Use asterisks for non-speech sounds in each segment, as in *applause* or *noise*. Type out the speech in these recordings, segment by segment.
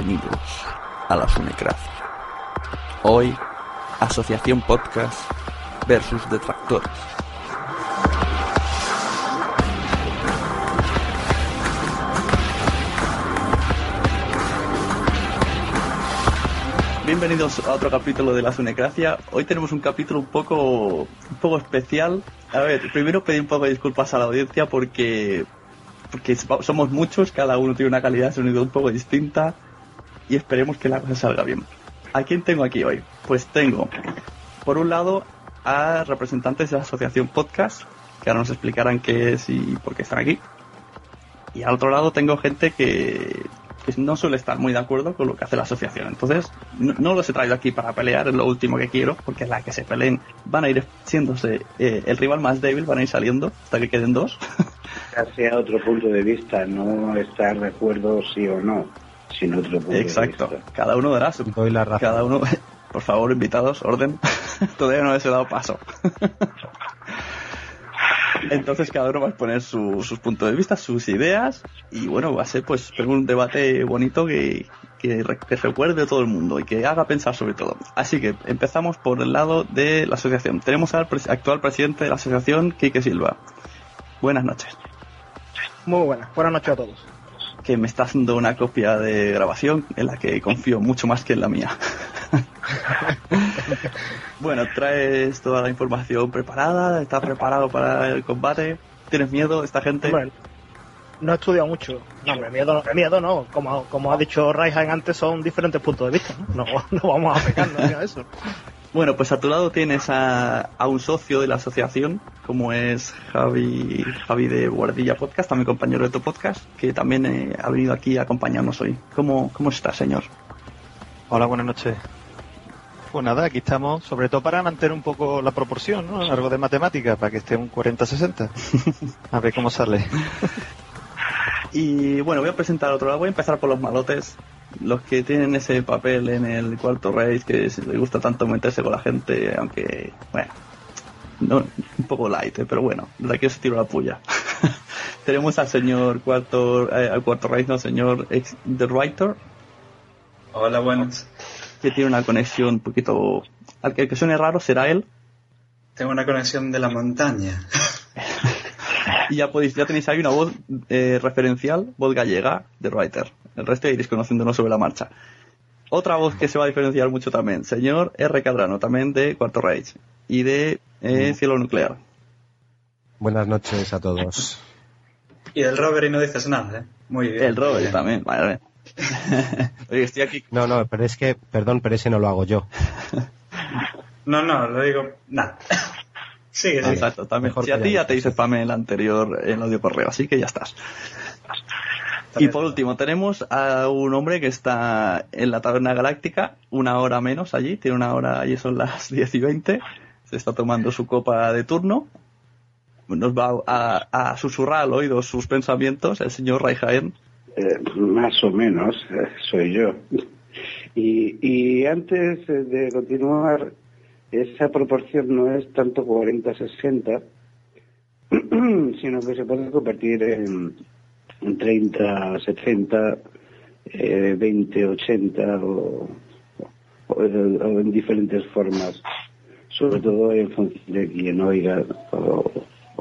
Bienvenidos a la Funecracia. Hoy, Asociación Podcast versus Detractores. Bienvenidos a otro capítulo de la Sunecracia. Hoy tenemos un capítulo un poco, un poco especial. A ver, primero pedir un poco de disculpas a la audiencia porque, porque somos muchos, cada uno tiene una calidad de sonido un poco distinta y esperemos que la cosa salga bien. ¿A quién tengo aquí hoy? Pues tengo, por un lado, a representantes de la asociación Podcast, que ahora nos explicarán qué es y por qué están aquí. Y al otro lado tengo gente que, que no suele estar muy de acuerdo con lo que hace la asociación. Entonces, no, los he traído aquí para pelear, es lo último que quiero, porque la que se peleen van a ir siéndose eh, el rival más débil, van a ir saliendo hasta que queden dos. *laughs* Hacia otro punto de vista, no estar de acuerdo sí o no, sino otro punto Exacto, de vista. cada uno dará su... Doy la razón. Cada uno, *laughs* por favor, invitados, orden. *laughs* Todavía no les he dado paso. *laughs* Entonces cada uno va a exponer su- sus puntos de vista, sus ideas y bueno, va a ser pues un debate bonito que, que, re- que recuerde a todo el mundo y que haga pensar sobre todo. Así que empezamos por el lado de la asociación. Tenemos al actual presidente de la asociación, Quique Silva. Buenas noches. Muy buenas, buenas noches a todos. Me está haciendo una copia de grabación en la que confío mucho más que en la mía. *laughs* bueno, traes toda la información preparada, estás preparado para el combate, tienes miedo, esta gente. No he estudiado mucho. No, hombre, miedo, no- miedo no. Como, como ha dicho Raihan antes, son diferentes puntos de vista. No, no, *laughs* vamos a pegarnos a eso. Bueno, pues a tu lado tienes a, a un socio de la asociación, como es Javi, Javi de Guardilla Podcast, también compañero de tu podcast, que también eh, ha venido aquí a acompañarnos hoy. ¿Cómo, cómo está, señor? Hola, buenas noches. Pues nada, aquí estamos, sobre todo para mantener un poco la proporción, ¿no? Algo de matemática, para que esté un 40-60. *laughs* A ver cómo sale. Y bueno, voy a presentar otro lado. Voy a empezar por los malotes. Los que tienen ese papel en el cuarto race que se- les gusta tanto meterse con la gente, aunque, bueno, no, un poco light, eh, pero bueno, de aquí os tiro la puya. *laughs* Tenemos al señor cuarto, eh, al cuarto race, no, señor ex, The Writer, Hola, buenas. que tiene una conexión un poquito, al que, al que suene raro será él. Tengo una conexión de la montaña. *laughs* Y ya podéis, ya tenéis ahí una voz eh, referencial, voz gallega, de Writer. El resto iréis conociéndonos sobre la marcha. Otra voz que se va a diferenciar mucho también, señor R. Cadrano, también de Cuarto Rage. y de eh, Cielo Nuclear. Buenas noches a todos. *laughs* Y del Robert y no dices nada, ¿eh? Muy bien. El Robert también, vale. *laughs* Oye, estoy aquí. No, no, pero es que, perdón, pero ese no lo hago yo. No, no, lo digo, nada. *laughs* Sigue, sigue. Exacto, también. Mejor Si a ti ya te hice spam en el anterior en audio correo, así que ya estás. Y por último, tenemos a un hombre que está en la taberna galáctica, una hora menos allí, tiene una hora, allí son las *laughs* 10 y 20, se está tomando su copa de turno, nos va a, a susurrar al oído sus pensamientos el señor Raijaen. Eh, más o menos, eh, soy yo. Y, y antes eh, de continuar, esa proporción no es tanto 40-60, *clears throat* sino que se puede convertir en, en 30-70, eh, 20-80 o, o, o en diferentes formas, sobre todo en función de quien oiga o,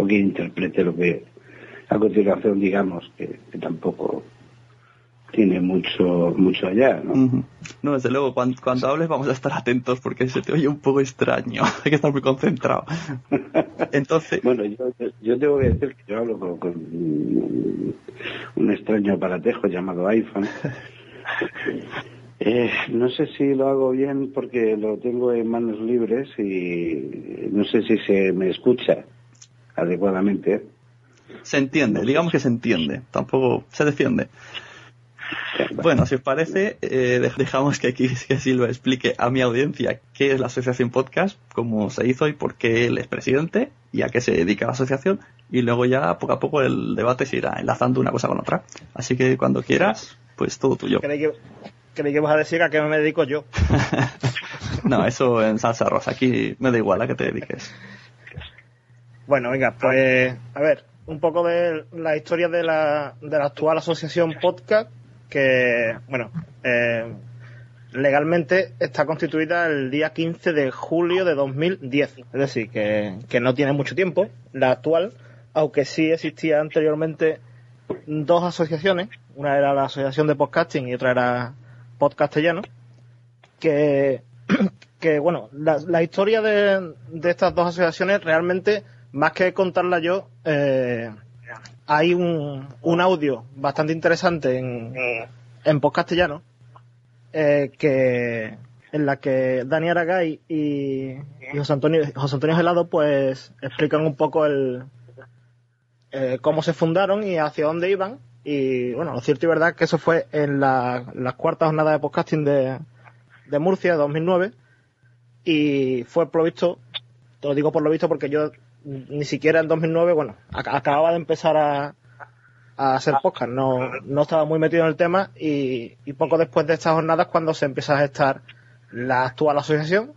quien interprete lo que a continuación digamos, que tampoco tiene mucho mucho allá, ¿no? No, desde luego, cuando, cuando hables vamos a estar atentos porque se te oye un poco extraño, *laughs* hay que estar muy concentrado. *laughs* Entonces, Bueno, yo, yo tengo que decir que yo hablo con, un extraño aparatejo llamado iPhone. *laughs* Eh, no sé si lo hago bien porque lo tengo en manos libres y no sé si se me escucha adecuadamente. se entiende, digamos que se entiende, tampoco se defiende. Bueno, si os parece, eh, dej- dejamos que aquí que Silva explique a mi audiencia qué es la Asociación Podcast, cómo se hizo y por qué él es presidente y a qué se dedica la asociación. Y luego ya poco a poco el debate se irá enlazando una cosa con otra. Así que cuando quieras, pues todo tuyo. Creí que, creí que vas a decir a qué me dedico yo. *laughs* No, eso en salsa rosa. Aquí me da igual a qué te dediques. Bueno, venga, pues a ver, un poco de la historia de la, de la actual asociación podcast, que, bueno, eh, legalmente está constituida el día 15 de julio de 2010, es decir, que, que no tiene mucho tiempo, la actual, aunque sí existía anteriormente dos asociaciones, una era la Asociación de Podcasting y otra era Podcastellano, que, *clears throat* que bueno, la, historia de, de estas dos asociaciones realmente, más que contarla yo, eh, hay un, un audio bastante interesante en, en Podcastellano, eh, que en la que Dani Aragay y, y José Antonio José Antonio Gelado pues explican un poco el eh, cómo se fundaron y hacia dónde iban. Y bueno lo cierto y verdad que eso fue en la, las cuartas jornadas de podcasting de, de Murcia de 2009 y fue por visto te lo digo por lo visto porque yo ni siquiera en 2009 bueno ac- acababa de empezar a, hacer podcast, no, no estaba muy metido en el tema y, poco después de estas jornadas cuando se empieza a gestar la actual asociación,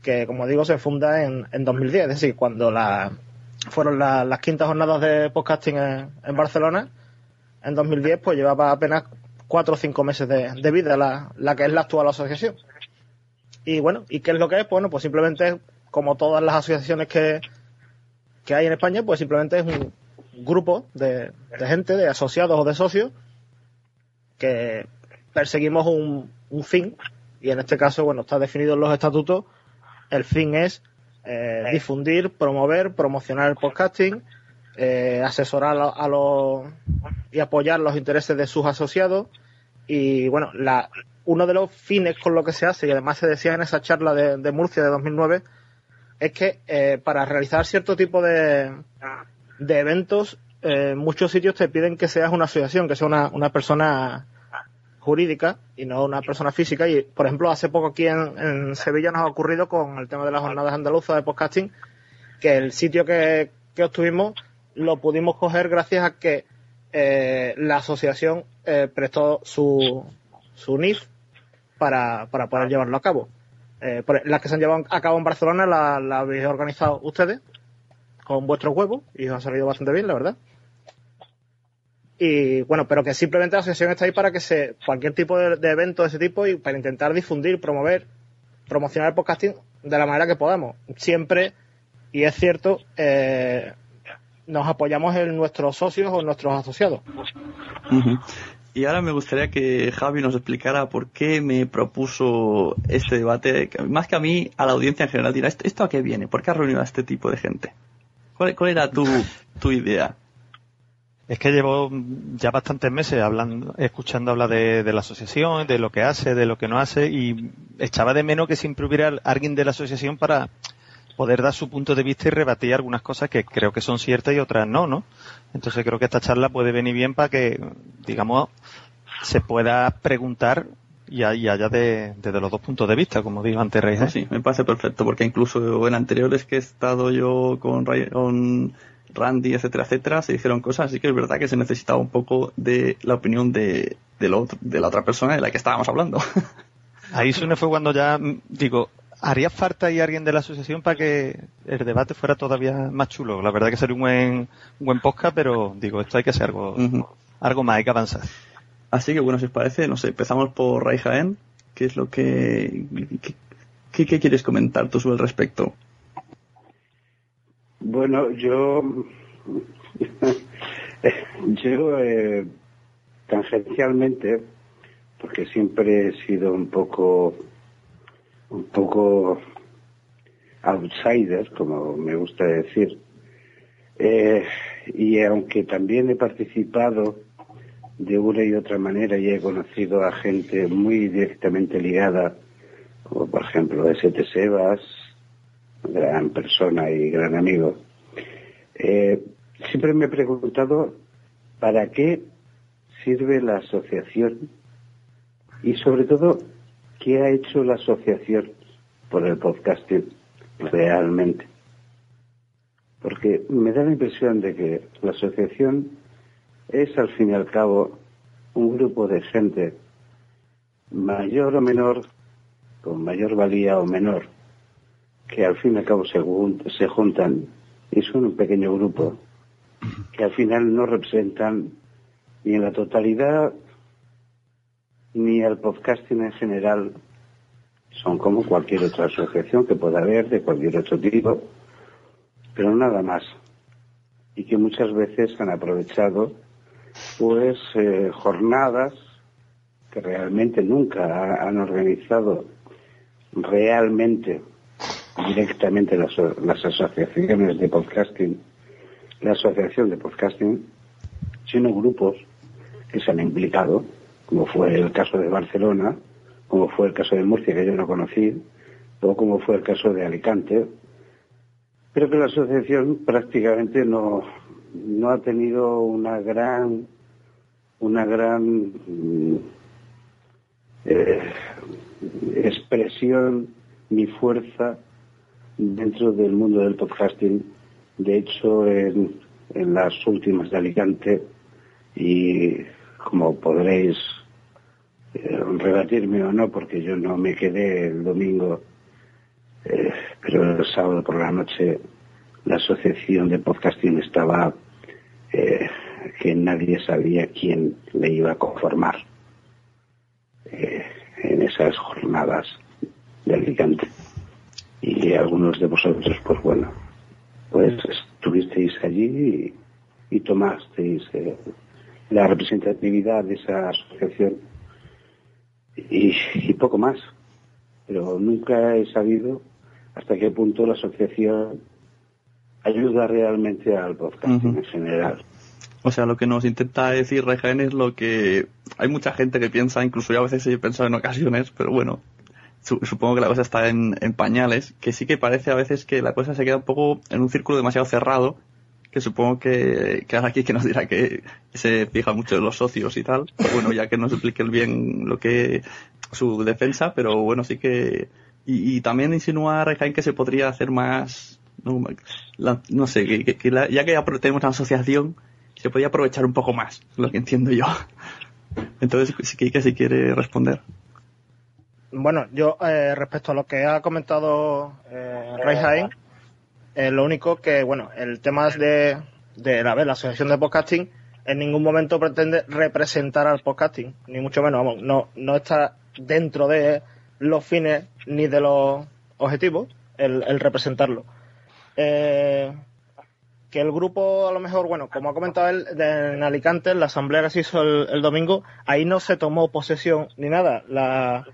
que como digo se funda en, en 2010, es decir, cuando la, fueron la- las quintas jornadas de podcasting en, Barcelona, en 2010 pues llevaba apenas cuatro o cinco meses de, vida la, la que es la actual asociación. Y bueno, ¿y qué es lo que es? Bueno, pues simplemente como todas las asociaciones que, que hay en España, pues simplemente es un grupo de, gente, de asociados o de socios, que perseguimos un, fin, y en este caso, bueno, está definido en los estatutos, el fin es eh, difundir, promover, promocionar el podcasting, eh, asesorar a, los y apoyar los intereses de sus asociados y bueno, uno de los fines con lo que se hace, y además se decía en esa charla de, de Murcia de 2009, es que eh, para realizar cierto tipo de, de eventos, eh, muchos sitios te piden que seas una asociación, que sea una, una persona jurídica y no una persona física. Y, por ejemplo, hace poco aquí en, Sevilla nos ha ocurrido con el tema de las jornadas andaluzas de podcasting, que el sitio que, que obtuvimos lo pudimos coger gracias a que eh, la asociación prestó su, su NIF para, para poder llevarlo a cabo. Eh, las que se han llevado a cabo en Barcelona la, la habéis organizado ustedes con vuestros huevos y os ha salido bastante bien, la verdad. Y bueno, pero que simplemente la asociación está ahí para que se cualquier tipo de, evento de ese tipo y para intentar difundir, promover, promocionar el podcasting de la manera que podamos. Siempre, y es cierto, eh, nos apoyamos en nuestros socios o nuestros asociados. Y ahora me gustaría que Javi nos explicara por qué me propuso este debate, más que a mí, a la audiencia en general dirá, ¿esto, esto a qué viene? ¿Por qué has reunido a este tipo de gente? ¿Cuál, cuál era tu, *laughs* tu idea? Es que llevo ya bastantes meses hablando, escuchando hablar de, de, la asociación, de lo que hace, de lo que no hace, y echaba de menos que siempre hubiera alguien de la asociación para poder dar su punto de vista y rebatir algunas cosas que creo que son ciertas y otras no, ¿no? Entonces creo que esta charla puede venir bien para que, digamos, se pueda preguntar y haya de, desde los dos puntos de vista, como dijo antes Rey. Sí, me parece perfecto, porque incluso en anteriores que he estado yo con, con Randy, etcétera, etcétera, se dijeron cosas, así que es verdad que se necesitaba un poco de la opinión de, de, lo, de la otra persona de la que estábamos hablando. *laughs* Ahí Sune fue cuando ya, digo, haría falta ahí alguien de la asociación para que el debate fuera todavía más chulo. La verdad que sería un buen, un buen podcast, pero digo, esto hay que hacer algo, uh -huh. algo más, hay que avanzar. Así que bueno, si os parece, no sé, empezamos por Ray Jaén. ¿Qué es lo que, qué, qué quieres comentar tú sobre el respecto? Bueno, yo, *laughs* yo eh, tangencialmente, porque siempre he sido un poco, un poco outsider, como me gusta decir, eh, y aunque también he participado de una y otra manera y he conocido a gente muy directamente ligada, como por ejemplo S.T. Sebas, gran persona y gran amigo. Eh, siempre me he preguntado para qué sirve la asociación y sobre todo qué ha hecho la asociación por el podcasting realmente. Porque me da la impresión de que la asociación es al fin y al cabo un grupo de gente mayor o menor, con mayor valía o menor, que al fin y al cabo se, se juntan y son un pequeño grupo que al final no representan ni en la totalidad ni al podcasting en general son como cualquier otra asociación que pueda haber de cualquier otro tipo pero nada más. Y que muchas veces han aprovechado pues eh, jornadas que realmente nunca han organizado realmente directamente las, las, asociaciones de podcasting, la asociación de podcasting, sino grupos que se han implicado, como fue el caso de Barcelona, como fue el caso de Murcia, que yo no conocí, o como fue el caso de Alicante, pero que la asociación prácticamente no, no ha tenido una gran una gran eh, expresión ni fuerza dentro del mundo del podcasting. De hecho, en, en las últimas de Alicante, y como podréis eh, rebatirme o no, porque yo no me quedé el domingo, eh, pero el sábado por la noche la asociación de podcasting estaba eh, que nadie sabía quién le iba a conformar eh, en esas jornadas de Alicante. Y algunos de vosotros, pues bueno, pues estuvisteis allí y, tomasteis eh, la representatividad de esa asociación y, y, poco más. Pero nunca he sabido hasta qué punto la asociación ayuda realmente al uh -huh. en general. O sea, lo que nos intenta decir Rejaen es lo que hay mucha gente que piensa, incluso yo a veces he pensado en ocasiones, pero bueno, supongo que la cosa está en, en, pañales, que sí que parece a veces que la cosa se queda un poco en un círculo demasiado cerrado, que supongo que, que aquí que nos dirá que se fija mucho en los socios y tal, bueno, ya que nos explique bien lo que su defensa, pero bueno, sí que y, y también insinúa Rejaen que se podría hacer más no, sé, que, la, ya que ya tenemos una asociación, se podría aprovechar un poco más, lo que entiendo yo. Entonces, si Kike si quiere responder. Bueno, yo eh, respecto a lo que ha comentado eh, Ray Jaén, eh, lo único que, bueno, el tema de, de la, asociación de podcasting en ningún momento pretende representar al podcasting, ni mucho menos, vamos, no, está dentro de los fines ni de los objetivos el, representarlo. Eh, que el grupo, a lo mejor, bueno, como ha comentado él, de- en Alicante, la asamblea que se hizo el, el domingo, ahí no se tomó posesión ni nada. La,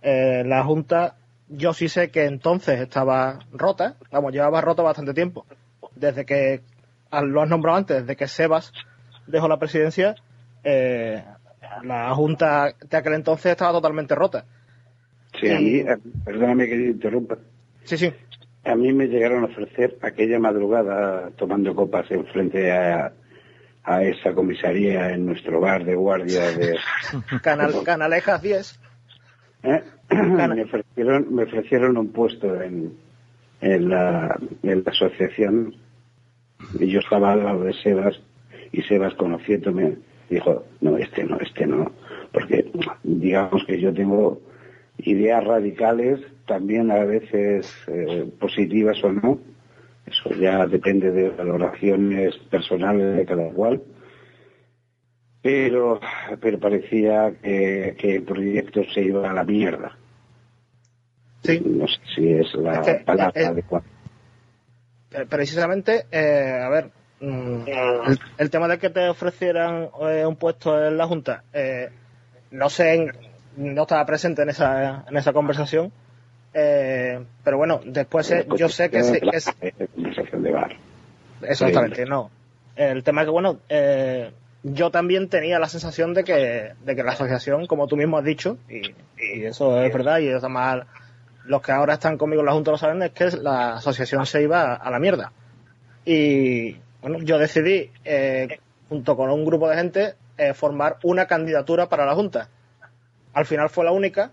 eh, la Junta, yo sí sé que entonces estaba rota, vamos, llevaba rota bastante tiempo. Desde que, ah, lo has nombrado antes, desde que Sebas dejó la presidencia, eh, la Junta de aquel entonces estaba totalmente rota. Sí, a mí, eh, perdóname que te interrumpa. Sí, sí. A mí me llegaron a ofrecer aquella madrugada tomando copas en frente a, a esa comisaría en nuestro bar de guardia de... *laughs* Canal, Canalejas 10. ¿Eh? *clears throat* me ofrecieron un puesto en, en, la, en la asociación. Y yo estaba al lado de Sebas y Sebas conociéndome dijo, no, este no, este no, porque digamos que yo tengo ideas radicales, también a veces eh, positivas o no, eso ya depende de valoraciones personales de cada cual, pero, pero parecía que, que el proyecto se iba a la mierda. Sí. No sé si es la Es que, palabra eh, adecuada. Eh, precisamente, eh, a ver, mm, el, el tema de que te ofrecieran eh, un puesto en la Junta, eh, no sé, no estaba presente en esa, en esa conversación, eh, pero bueno, después eh, yo sé que, que es- Eh, conversación de bar. Exactamente, no. El tema es que, bueno, eh, yo también tenía la sensación de que, de que la asociación, como tú mismo has dicho, y, y eso es verdad, y además los que ahora están conmigo en la Junta lo saben, es que la asociación se iba a la mierda. Y, bueno, yo decidí, eh, junto con un grupo de gente, eh, formar una candidatura para la Junta. Al final fue la única,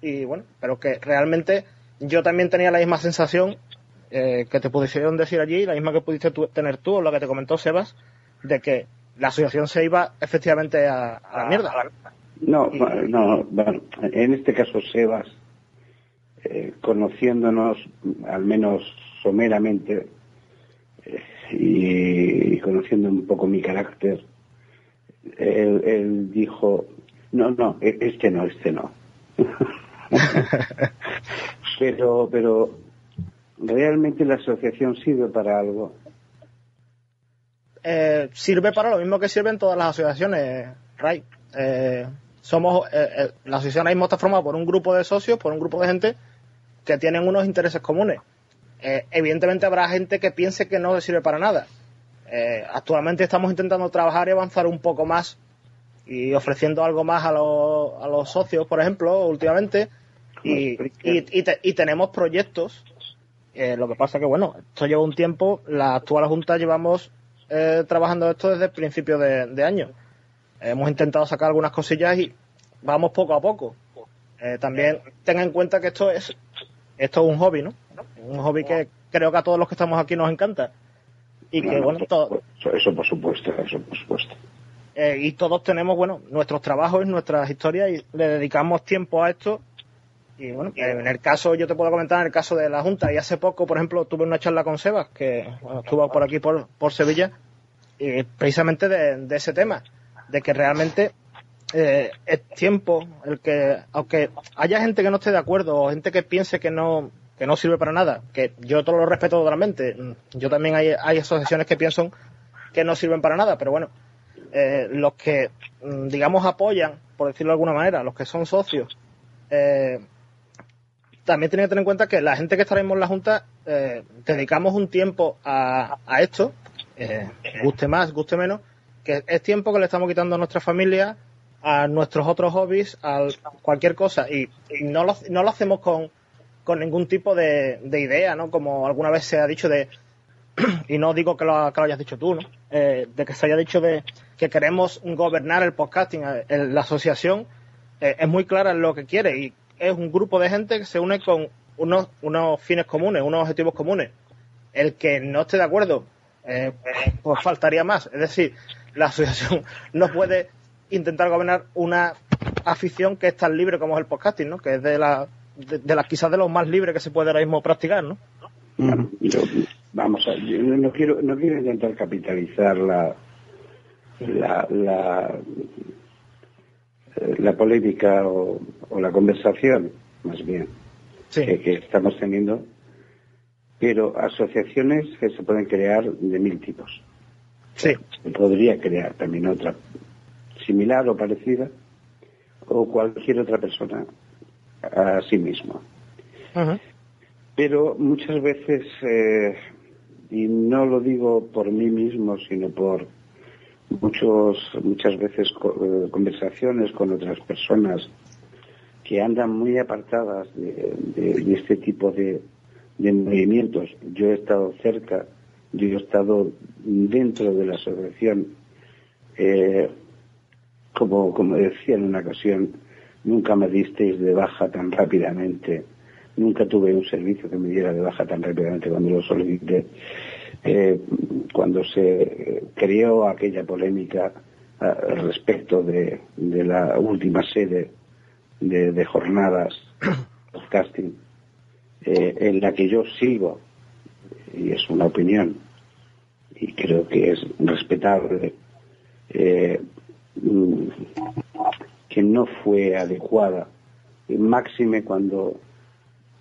y bueno, pero que realmente yo también tenía la misma sensación eh, que te pudieron decir allí, la misma que pudiste tú- tener tú, o lo que te comentó Sebas, de que la asociación se iba efectivamente a, a la mierda. No, no, bueno, en este caso Sebas, eh, conociéndonos al menos someramente eh, y, y conociendo un poco mi carácter, él, él dijo, no, no, e- este no, este no. *laughs* pero, pero realmente la asociación sirve para algo. Eh, sirve para lo mismo que sirven todas las asociaciones, Ray. Eh, somos, eh, eh, la asociación mismo está formada por un grupo de socios, por un grupo de gente que tienen unos intereses comunes. Eh, evidentemente habrá gente que piense que no le sirve para nada. Eh, actualmente estamos intentando trabajar y avanzar un poco más y ofreciendo algo más a los, a los socios, por ejemplo, últimamente. Y, y, y te- y tenemos proyectos. Eh, lo que pasa que, bueno, esto lleva un tiempo. La actual Junta llevamos trabajando esto desde el principio de, de año. Hemos intentado sacar algunas cosillas y vamos poco a poco. Eh, también tenga en cuenta que esto es esto es un hobby, ¿no? Un hobby que creo que a todos los que estamos aquí nos encanta. Y que, No, no, bueno, to- Eso, por supuesto, eso por supuesto. eh, y todos tenemos, bueno, nuestros trabajos, nuestras historias y le dedicamos tiempo a esto. Y bueno, en el caso, yo te puedo comentar, en el caso de la Junta, y hace poco, por ejemplo, tuve una charla con Sebas, que bueno, estuvo por aquí, por, por Sevilla, y precisamente de, de ese tema, de que realmente eh, es tiempo el que, aunque haya gente que no esté de acuerdo o gente que piense que no que no sirve para nada, que yo todo lo respeto totalmente, mm, yo también hay, hay asociaciones que piensan que no sirven para nada, pero bueno, eh, los que, mm, digamos, apoyan, por decirlo de alguna manera, los que son socios, eh, también tienen que tener en cuenta que la gente que estaremos en la Junta dedicamos un tiempo a, a esto, guste más, guste menos, que es tiempo que le estamos quitando a nuestra familia, a nuestros otros hobbies, a cualquier cosa, y, no, lo, no lo hacemos con, con ningún tipo de, de idea, ¿no? Como alguna vez se ha dicho de, *clears throat* y no digo que lo, que lo hayas dicho tú, ¿no? Eh, de que se haya dicho de que queremos gobernar el podcasting, eh, el- la asociación eh, es muy clara en lo que quiere y es un grupo de gente que se une con unos, unos fines comunes, unos objetivos comunes. El que no esté de acuerdo, pues faltaría más. Es decir, la asociación *laughs* no puede intentar gobernar una afición que es tan libre como es el podcasting, ¿no? Que es de la, de, de las quizás de los más libres que se puede ahora mismo practicar, ¿no? Bueno, yo- vamos a yo no quiero no quiero intentar capitalizar la la la, eh, la polémica o, o la conversación más bien que, que estamos teniendo pero asociaciones que se pueden crear de mil tipos. Sí. Se podría crear también otra similar o parecida o cualquier otra persona a sí mismo. Pero muchas veces, eh, y no lo digo por mí mismo, sino por muchos, muchas veces eh, conversaciones con otras personas que andan muy apartadas de, este tipo de, movimientos. Yo he estado cerca, yo he estado dentro de la asociación. Eh, como, como decía en una ocasión, nunca me disteis de baja tan rápidamente, nunca tuve un servicio que me diera de baja tan rápidamente cuando lo solicité. Eh, cuando se creó aquella polémica eh, respecto de, la última sede de, jornadas podcasting, eh, en la que yo sigo, y es una opinión, y creo que es respetable, mm, que no fue adecuada, máxime cuando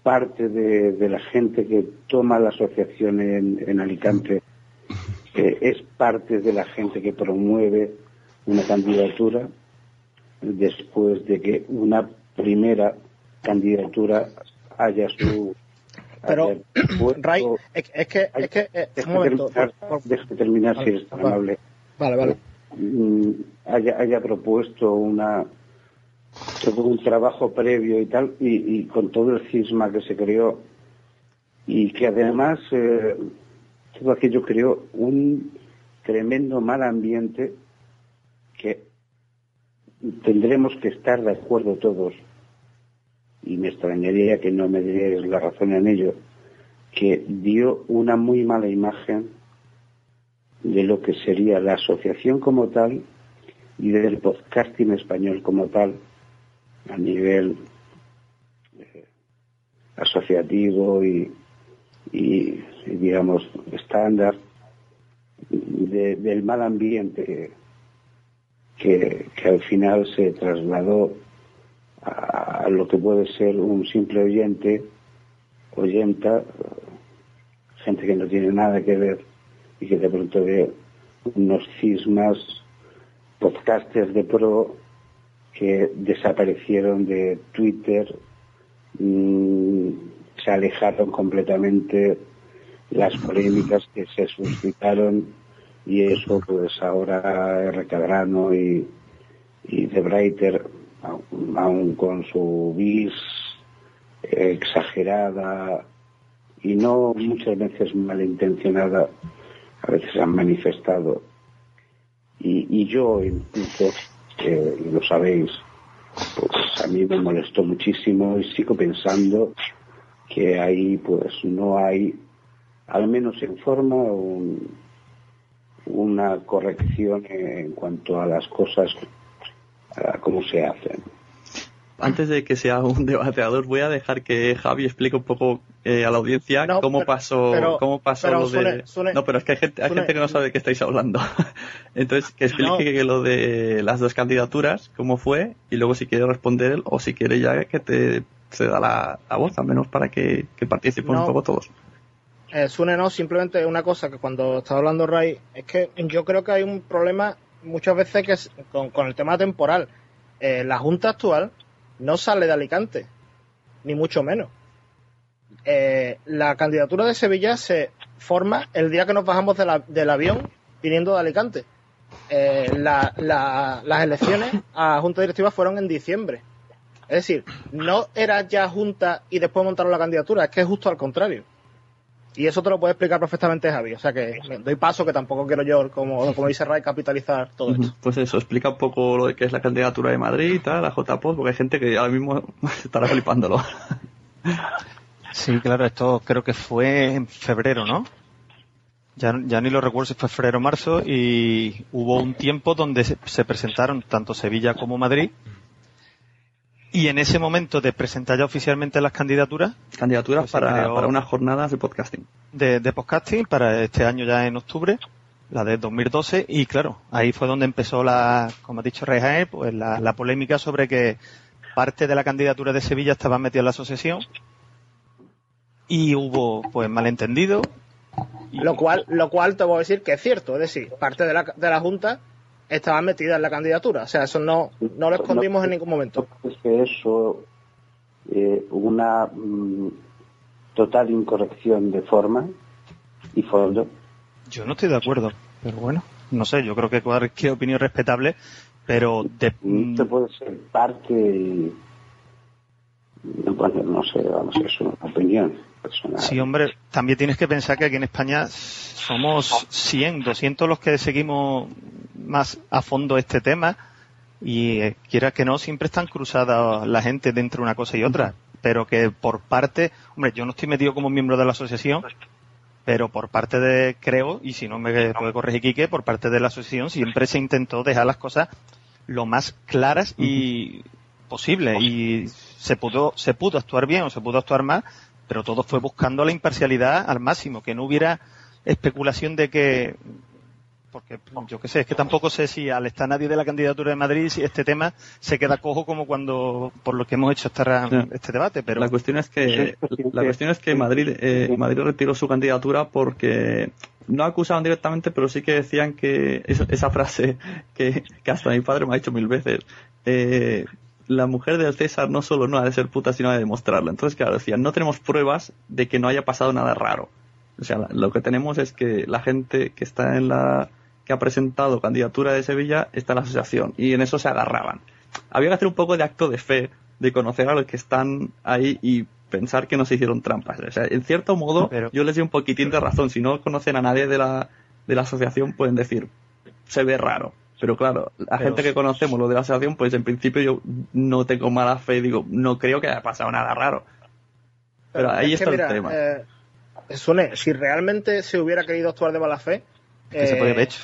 parte de, la gente que toma la asociación en, Alicante eh, es parte de la gente que promueve una candidatura después de que una primera candidatura haya su pero Ray es, que es que un momento terminar, si es amable. Vale vale. mm, haya, haya propuesto una un trabajo previo y tal, y, con todo el cisma que se creó, y que además eh, todo aquello creó un tremendo mal ambiente que tendremos que estar de acuerdo todos, y me extrañaría que no me dierais la razón en ello, que dio una muy mala imagen de lo que sería la asociación como tal y del podcasting español como tal a nivel eh, asociativo y, digamos estándar del mal ambiente que, al final se trasladó a, lo que puede ser un simple oyente, oyenta, gente que no tiene nada que ver y que de pronto ve unos cismas, podcasters de pro que desaparecieron de Twitter, mm, se alejaron completamente las polémicas que se suscitaron y eso pues ahora Recadrano y, y De Breiter, aún con su bis exagerada y no muchas veces malintencionada, a veces han manifestado. Y, y yo incluso y lo sabéis, pues a mí me molestó muchísimo y sigo pensando que ahí pues no hay, al menos en forma, una corrección en cuanto a las cosas, a cómo se hacen antes de que sea un *laughs* debateador, voy a dejar que Javi explique un poco eh, a la audiencia cómo pasó, cómo pasó lo de. no, pero es que hay gente, hay gente que no sabe de qué estáis hablando. *laughs* Entonces, que explique lo de las dos candidaturas, cómo fue, y luego si quiere responder él, o si quiere ya que te se da la, voz, al menos para que, que participen un poco todos. Eh, Sune, no, simplemente una cosa que cuando estaba hablando Ray, es que yo creo que hay un problema muchas veces que es con, el tema temporal. Eh, la Junta actual no sale de Alicante, ni mucho menos. Eh, la candidatura de Sevilla se forma el día que nos bajamos del avión viniendo de Alicante. Eh, las elecciones a Junta Directiva fueron en diciembre. Es decir, no era ya Junta y después montaron la candidatura, es que es justo al contrario. Y eso te lo puede explicar perfectamente Javi. O sea que doy paso que tampoco quiero yo, como, como dice Ray, capitalizar todo esto. Pues eso, explica un poco lo qué es la candidatura de Madrid y tal, la JPOD, porque hay gente que ahora mismo *laughs* estará flipándolo. Sí, claro, esto creo que fue en febrero, ¿no? Ya, ya ni lo recuerdo si fue febrero o marzo y hubo un tiempo donde se presentaron tanto Sevilla como Madrid y en ese momento de presentar ya oficialmente las candidaturas. Candidaturas pues para, para unas jornadas de podcasting. De, podcasting para este año ya en octubre, la de 2012. Y claro, ahí fue donde empezó la, como ha dicho Rey pues la, polémica sobre que parte de la candidatura de Sevilla estaba metida en la asociación y hubo pues malentendido. Lo cual, lo cual te voy a decir que es cierto, es decir, parte de la, de la Junta estaba metida en la candidatura, o sea, eso no, no lo escondimos en ningún momento. Es que eso, eh, una mm, total incorrección de forma y fondo. Yo no estoy de acuerdo, pero bueno, no sé, yo creo que cualquier opinión respetable, pero de, Esto puede ser parte, bueno, no sé, vamos, es una opinión personal. Sí, hombre, también tienes que pensar que aquí en España somos 100, 200 los que seguimos más a fondo este tema y eh, quiera que no, siempre están cruzadas la gente dentro de una cosa y otra, pero que por parte, hombre, yo no estoy metido como miembro de la asociación, pero por parte de, creo, y si no me puede corregir Quique, por parte de la asociación siempre se intentó dejar las cosas lo más claras y posible y se pudo, se pudo actuar bien o se pudo actuar mal, pero todo fue buscando la imparcialidad al máximo, que no hubiera especulación de que porque yo qué sé, es que tampoco sé si al estar nadie de la candidatura de Madrid, si este tema se queda cojo como cuando, por lo que hemos hecho esta, este debate, pero... La cuestión es que, la cuestión es que Madrid, eh, Madrid retiró su candidatura porque no acusaban directamente, pero sí que decían que esa, esa frase que, que hasta mi padre me ha dicho mil veces, eh, la mujer del César no solo no ha de ser puta, sino ha de demostrarlo. Entonces, claro, decían, no tenemos pruebas de que no haya pasado nada raro. O sea, lo que tenemos es que la gente que está en la que ha presentado candidatura de Sevilla está en la asociación y en eso se agarraban. Había que hacer un poco de acto de fe, de conocer a los que están ahí y pensar que no se hicieron trampas. O sea, en cierto modo, Pero- yo les doy un poquitín de razón. Si no conocen a nadie de la, de la asociación, pueden decir, se ve raro. Pero claro, la Pero- gente que conocemos lo de la asociación, pues en principio yo no tengo mala fe, digo, no creo que haya pasado nada raro. Pero ahí es que está mira, el tema. eh, Sune, si realmente se hubiera querido actuar de mala fe... que se eh, podía haber hecho.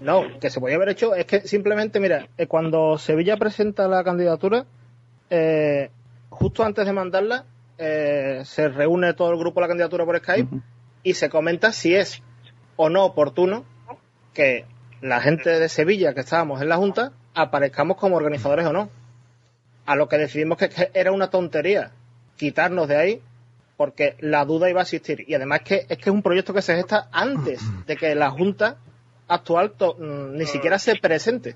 No, que se podía haber hecho es que simplemente, mira, eh, cuando Sevilla presenta la candidatura, eh, justo antes de mandarla, eh, se reúne todo el grupo de la candidatura por Skype y se comenta si es o no oportuno que la gente de Sevilla que estábamos en la Junta aparezcamos como organizadores o no. A lo que decidimos que, era una tontería quitarnos de ahí porque la duda iba a existir. Y además que es que es un proyecto que se gesta antes de que la Junta actual to- mm, ni siquiera se presente.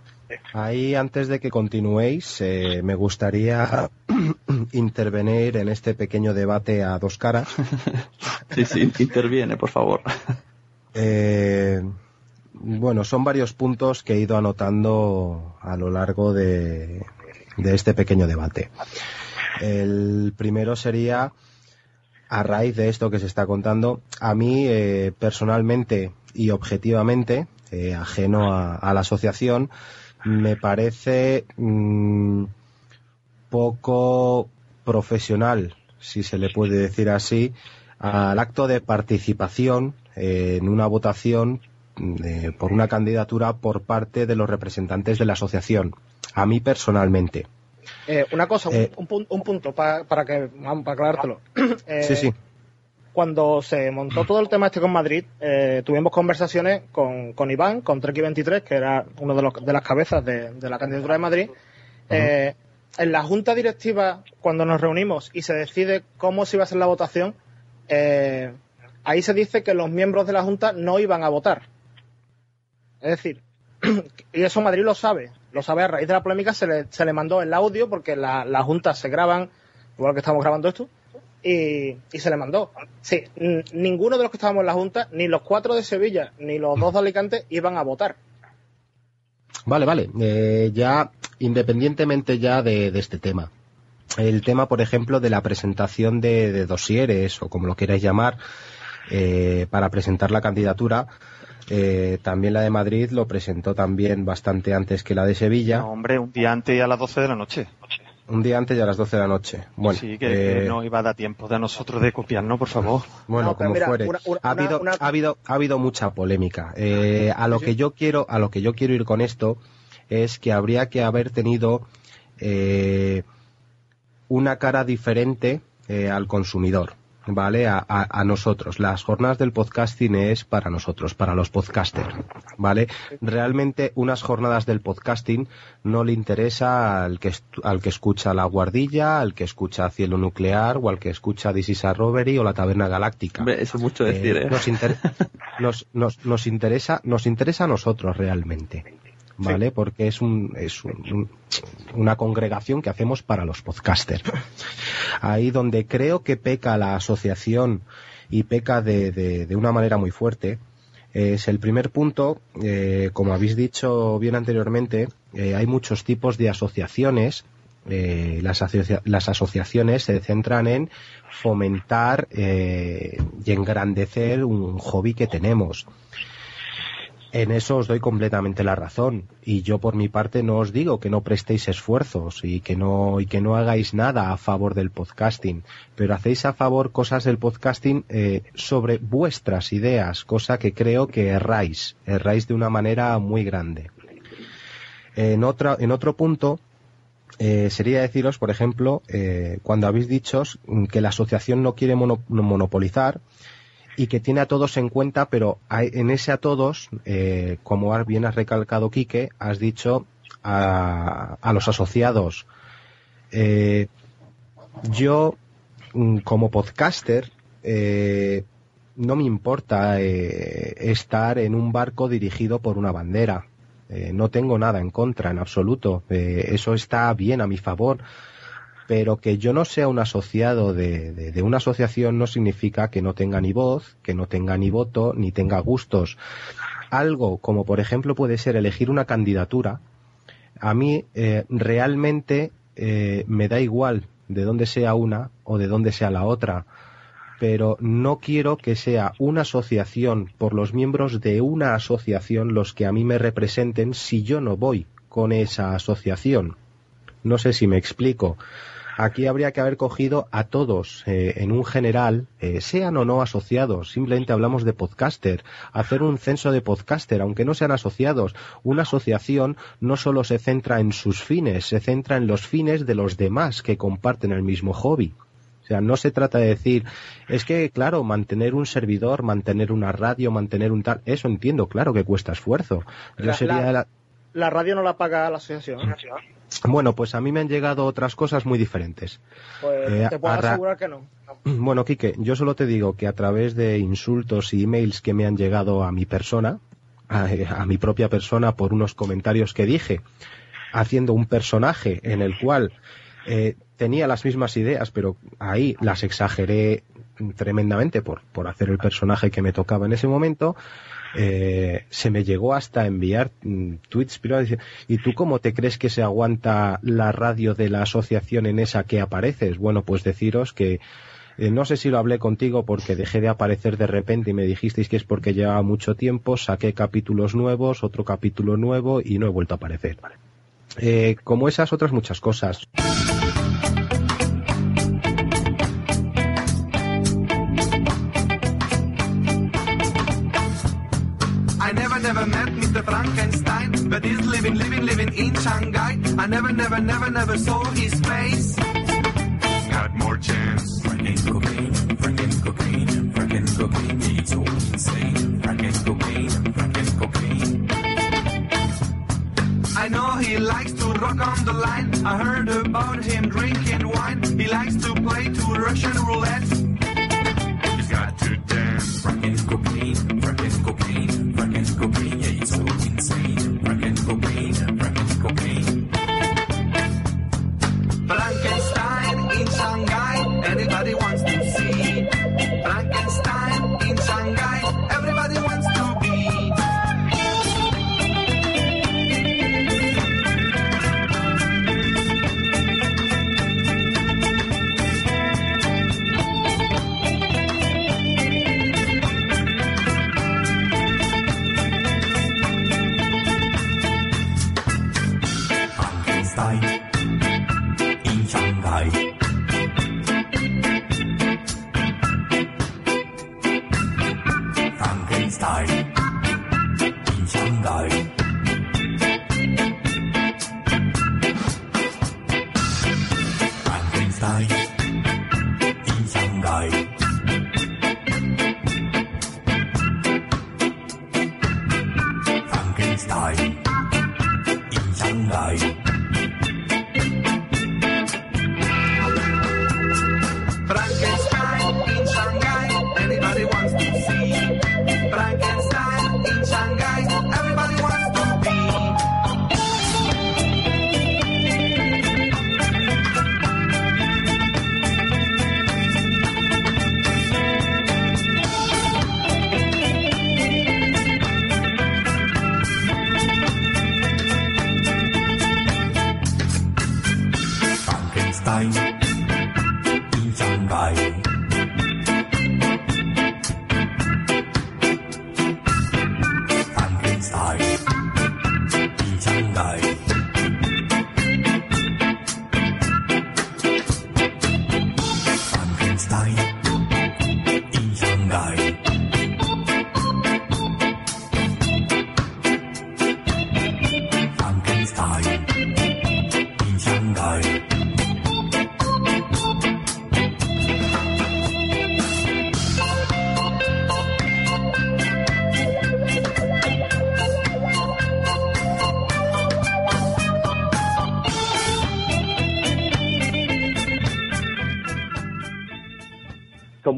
Ahí, antes de que continuéis, eh, me gustaría *clears throat* intervenir en este pequeño debate a dos caras. *laughs* Sí, sí, interviene, por favor. Eh, bueno, son varios puntos que he ido anotando a lo largo de, este pequeño debate. El primero sería, a raíz de esto que se está contando, a mí eh, personalmente y objetivamente, eh, ajeno a, a la asociación, me parece mm, poco profesional, si se le puede decir así, al acto de participación eh, en una votación por una candidatura por parte de los representantes de la asociación. A mí personalmente. Eh, una cosa, un- Eh. un, pun- un punto pa- para que vamos, para aclarártelo. *coughs* Eh, Sí, sí. Cuando se montó todo el tema este con Madrid, tuvimos conversaciones con, con Iván, con Treki23, que era uno de, los, de las cabezas de, de la candidatura de Madrid. En la junta directiva, cuando nos reunimos y se decide cómo se iba a hacer la votación, ahí se dice que los miembros de la junta no iban a votar. Es decir, *clears throat* y eso Madrid lo sabe, lo sabe a raíz de la polémica, se le, se le mandó el audio porque la- las juntas se graban, igual que estamos grabando esto, y, y se le mandó. Sí, ninguno de los que estábamos en la junta, ni los cuatro de Sevilla, ni los dos de Alicante, iban a votar. Vale, vale. Eh, ya, independientemente ya de, de este tema. El tema, por ejemplo, de la presentación de, de dosieres, o como lo queráis llamar, eh, para presentar la candidatura, eh, también la de Madrid lo presentó también bastante antes que la de Sevilla. No, hombre, un día antes y a las 12 de la noche. Un día antes y a las 12 de la noche. Bueno, sí, que, que eh, no iba a dar tiempo de nosotros de copiarnos, por favor. *laughs* Bueno, No, como mira, fuere. una- una- ha, habido, una- ha habido ha habido mucha polémica. Eh, a lo que yo quiero a lo que yo quiero ir con esto es que habría que haber tenido eh, una cara diferente eh, al consumidor. ¿Vale? A, a, a, nosotros. Las jornadas del podcasting es para nosotros, para los podcasters, ¿vale? Realmente unas jornadas del podcasting no le interesa al que, al que escucha La Guardilla, al que escucha Cielo Nuclear o al que escucha This is a Robbery o La Taberna Galáctica. Hombre, eso es mucho decir, ¿eh? Nos, inter nos, nos, nos, interesa, nos interesa a nosotros realmente. ¿Vale? Porque es, un, es un, un, una congregación que hacemos para los podcasters. Ahí donde creo que peca la asociación y peca de, de, una manera muy fuerte es el primer punto, eh, como habéis dicho bien anteriormente, eh, hay muchos tipos de asociaciones. Eh, las, las, asociaciones se centran en fomentar y engrandecer un hobby que tenemos en eso os doy completamente la razón. Y yo por mi parte no os digo que no prestéis esfuerzos y que no y que no hagáis nada a favor del podcasting pero hacéis a favor cosas del podcasting eh, sobre vuestras ideas cosa que creo que erráis erráis de una manera muy grande. En en otro punto eh, sería deciros, por ejemplo, eh, cuando habéis dicho que la asociación no quiere mono monopolizar, y que tiene a todos en cuenta, pero en ese a todos, eh, como bien has recalcado, Quique, has dicho a, los asociados. Eh, yo, mm, como podcaster, eh, no me importa estar en un barco dirigido por una bandera. No tengo nada en contra, en absoluto. Eso está bien a mi favor pero que yo no sea un asociado de, una asociación no significa que no tenga ni voz, que no tenga ni voto, ni tenga gustos. Algo como por ejemplo puede ser elegir una candidatura, a mí eh, realmente eh, me da igual de dónde sea una o de dónde sea la otra, pero no quiero que sea una asociación por los miembros de una asociación los que a mí me representen si yo no voy con esa asociación. No sé si me explico aquí habría que haber cogido a todos eh, en un general, eh, sean o no asociados, simplemente hablamos de podcaster, hacer un censo de podcaster, aunque no sean asociados. Una asociación no solo se centra en sus fines, se centra en los fines de los demás que comparten el mismo hobby. O sea, no se trata de decir, es que, claro, mantener un servidor, mantener una radio, mantener un tal, eso entiendo, claro que cuesta esfuerzo. Yo la, sería la, la... la radio no la paga la asociación. *laughs* Bueno, pues a mí me han llegado otras cosas muy diferentes. Pues eh, te puedo asegurar que no. *clears throat* Bueno, Quique, yo solo te digo que a través de insultos y emails que me han llegado a mi persona, a, a mi propia persona por unos comentarios que dije, haciendo un personaje en el cual eh, tenía las mismas ideas, pero ahí las exageré tremendamente por, por hacer el personaje que me tocaba en ese momento, eh, se me llegó hasta enviar mm, tweets ¿y tú cómo te crees que se aguanta la radio de la asociación en esa que apareces? Bueno, pues deciros que eh, no sé si lo hablé contigo porque dejé de aparecer de repente y me dijisteis que es porque llevaba mucho tiempo, saqué capítulos nuevos, otro capítulo nuevo y no he vuelto a aparecer. Eh, como esas otras muchas cosas. But he's living, living, living in Shanghai. I never, never, never, never saw his face. Got more chance. Franken cocaine, franken cocaine, franken cocaine, it's so insane. Franken cocaine, franken cocaine. I know he likes to rock on the line. I heard about him drinking wine. He likes to play to Russian roulette. He's got to dance. Franken cocaine,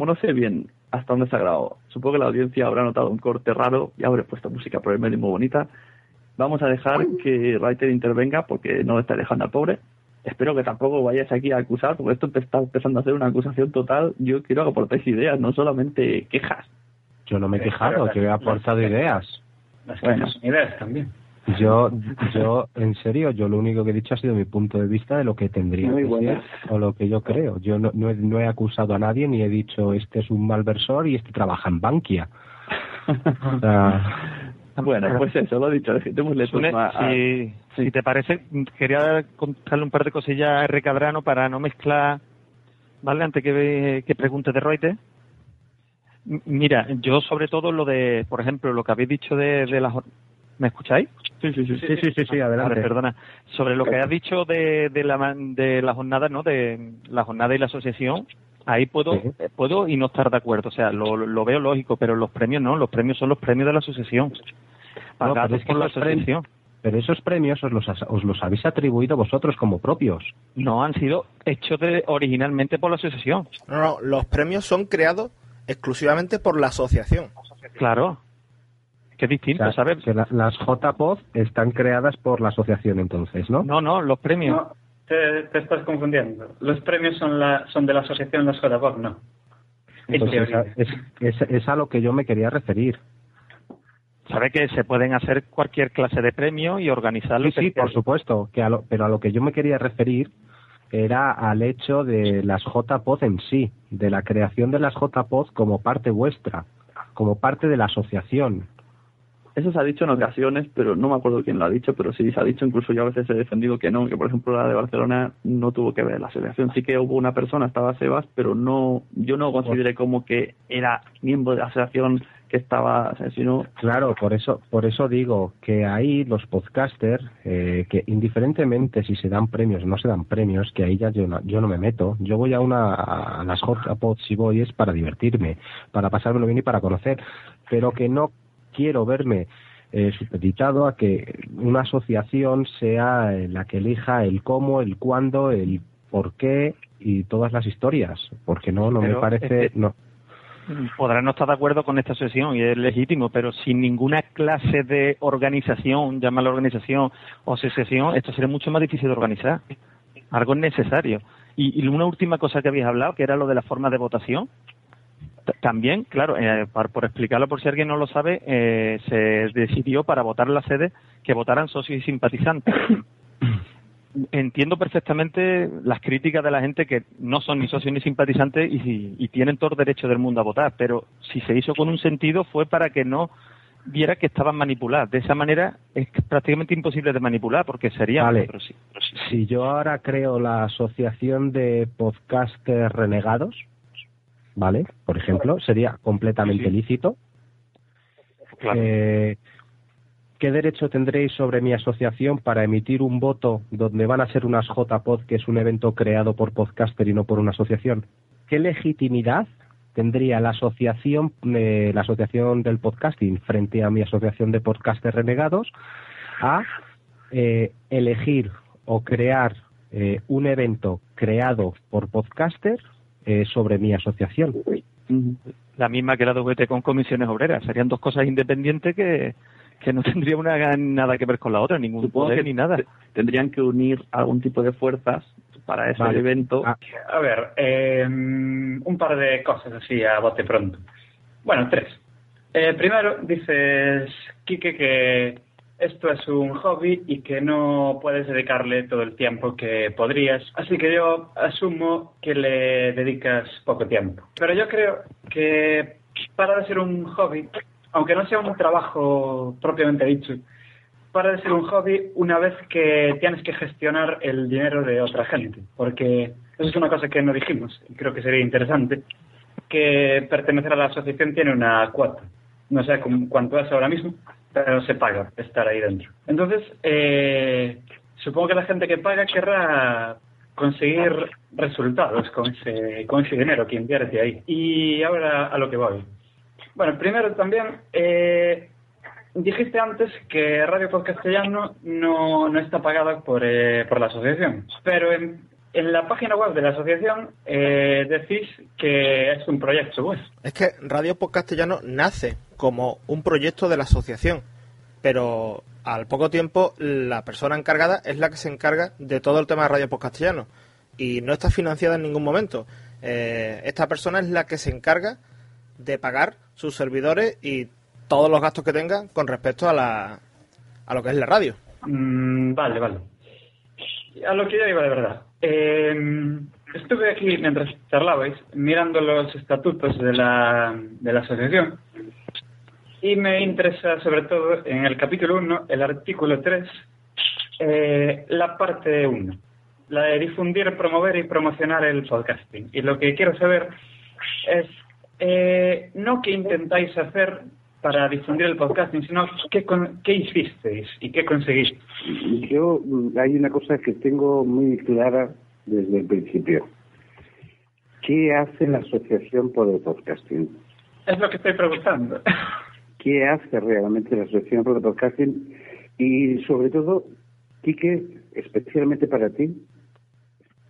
Como no sé bien hasta dónde se ha grabado, supongo que la audiencia habrá notado un corte raro y habré puesto música por el medio muy bonita. Vamos a dejar que Writer intervenga porque no está dejando al pobre. Espero que tampoco vayáis aquí a acusar, porque esto está empezando a ser una acusación total. Yo quiero que aportéis ideas, no solamente quejas. Yo no me he quejado, que he aportado ideas. Las Bueno. quejas son ideas también. Yo, yo, en serio, yo lo único que he dicho ha sido mi punto de vista de lo que tendría Muy que buenas. ser o lo que yo creo. Yo no, no, he, no he acusado a nadie ni he dicho este es un malversor y este trabaja en Bankia. *laughs* O sea, bueno, pues eso, lo dicho, démosle Sune, turno a- a- si, si te parece, quería contarle un par de cosillas a R. Cabrano para no mezclar, ¿vale? Antes que, que pregunte de Reuters. Mira, yo sobre todo lo de, por ejemplo, lo que habéis dicho de, de las... ¿Me escucháis? Sí, sí, sí. sí, sí, sí, sí, adelante. Vale, perdona. Sobre lo que has dicho de, de, la, de la jornada, ¿no? De la jornada y la asociación, ahí puedo Sí. eh, puedo y no estar de acuerdo. O sea, lo, lo veo lógico, pero los premios no. Los premios son los premios de la asociación. Pagados pero es que por la asociación. pero esos premios os los, os los habéis atribuido vosotros como propios. No han sido hechos de, originalmente por la asociación. No, no, los premios son creados exclusivamente por la asociación. Claro. Que es O distinto, sea, ¿sabes? que la- las JPOD están creadas por la asociación entonces, ¿no? No, no, los premios. No, te, te estás confundiendo. Los premios son, la, son de la asociación Los JPOD, no. En Entonces, teoría. es, es- es a lo que yo me quería referir. Sabe que se pueden hacer cualquier clase de premio y organizarlo. Sí, sí, por supuesto, que a lo- pero a lo que yo me quería referir era al hecho de las JPOD en sí, de la creación de las JPOD como parte vuestra, como parte de la asociación. Eso se ha dicho en ocasiones, pero no me acuerdo quién lo ha dicho, pero sí se ha dicho, incluso yo a veces he defendido que no, que por ejemplo la de Barcelona no tuvo que ver la asociación. Sí que hubo una persona, estaba Sebas, pero no, yo no consideré como que era miembro de la asociación que estaba, o sea, sino Claro, por eso, por eso digo que ahí los podcasters, eh, que indiferentemente si se dan premios o no se dan premios, que ahí ya yo no, yo no me meto. Yo voy a una a las JPOD si voy es para divertirme, para pasármelo bien y para conocer, pero que no quiero verme eh, supeditado a que una asociación sea eh, la que elija el cómo, el cuándo, el por qué y todas las historias, porque no, no me parece, este- no. podrán no estar de acuerdo con esta sesión y es legítimo, pero sin ninguna clase de organización, llámala organización o asociación, esto sería mucho más difícil de organizar. Algo es necesario. Y, y una última cosa que habéis hablado, que era lo de la forma de votación. También, claro, eh, por, por explicarlo por si alguien no lo sabe, eh, se decidió para votar en la sede que votaran socios y simpatizantes. *coughs* Entiendo perfectamente las críticas de la gente que no son ni socios ni simpatizantes y, y tienen todo el derecho del mundo a votar, pero si se hizo con un sentido fue para que no viera que estaban manipuladas. De esa manera es prácticamente imposible de manipular porque sería Vale. sí, sí. Si yo ahora creo la asociación de podcasters renegados, ¿vale? Por ejemplo, sería completamente Sí, sí. lícito. Claro. Eh, ¿Qué derecho tendréis sobre mi asociación para emitir un voto donde van a ser unas JPod, que es un evento creado por podcaster y no por una asociación? ¿Qué legitimidad tendría la asociación, eh, la asociación del podcasting frente a mi asociación de podcasters renegados a eh, elegir o crear eh, un evento creado por podcasters eh, sobre mi asociación. La misma que la WT con comisiones obreras. Serían dos cosas independientes que, que no *laughs* tendría una nada que ver con la otra, ningún Supongo poder que ni nada. te- tendrían que unir algún tipo de fuerzas para ese Vale. evento. Ah, A ver, eh, un par de cosas así a bote pronto. Bueno, tres. Eh, primero, dices, Quique, que esto es un hobby y que no puedes dedicarle todo el tiempo que podrías. Así que yo asumo que le dedicas poco tiempo. Pero yo creo que para de ser un hobby, aunque no sea un trabajo propiamente dicho, para de ser un hobby una vez que tienes que gestionar el dinero de otra gente. Porque eso es una cosa que no dijimos y creo que sería interesante, que pertenecer a la asociación tiene una cuota. No sé cuánto es ahora mismo, pero se paga estar ahí dentro. Entonces, eh, supongo que la gente que paga querrá conseguir resultados con ese, con ese dinero que invierte ahí. Y ahora a lo que voy. Bueno, primero también, eh, dijiste antes que Radio Podcast Castellano no, no está pagada por, eh, por la asociación, pero en, en la página web de la asociación eh, decís que es un proyecto. Es que Radio Podcastellano nace como un proyecto de la asociación, pero al poco tiempo la persona encargada es la que se encarga de todo el tema de Radio Podcastellano y no está financiada en ningún momento. Eh, esta persona es la que se encarga de pagar sus servidores y todos los gastos que tenga con respecto a, la, a lo que es la radio. Mm, vale, vale. A lo que yo digo de verdad. Eh, estuve aquí mientras charlabais mirando los estatutos de la, de la asociación y me interesa sobre todo en el capítulo 1, el artículo 3, eh, la parte 1, la de difundir, promover y promocionar el podcasting. Y lo que quiero saber es eh, no qué intentáis hacer para difundir el podcasting, sino qué, con- qué hicisteis y qué conseguisteis. Yo hay una cosa que tengo muy clara desde el principio. ¿Qué hace la Asociación por el Podcasting? Es lo que estoy preguntando. *laughs* ¿Qué hace realmente la Asociación por el Podcasting? Y sobre todo, Quique, especialmente para ti,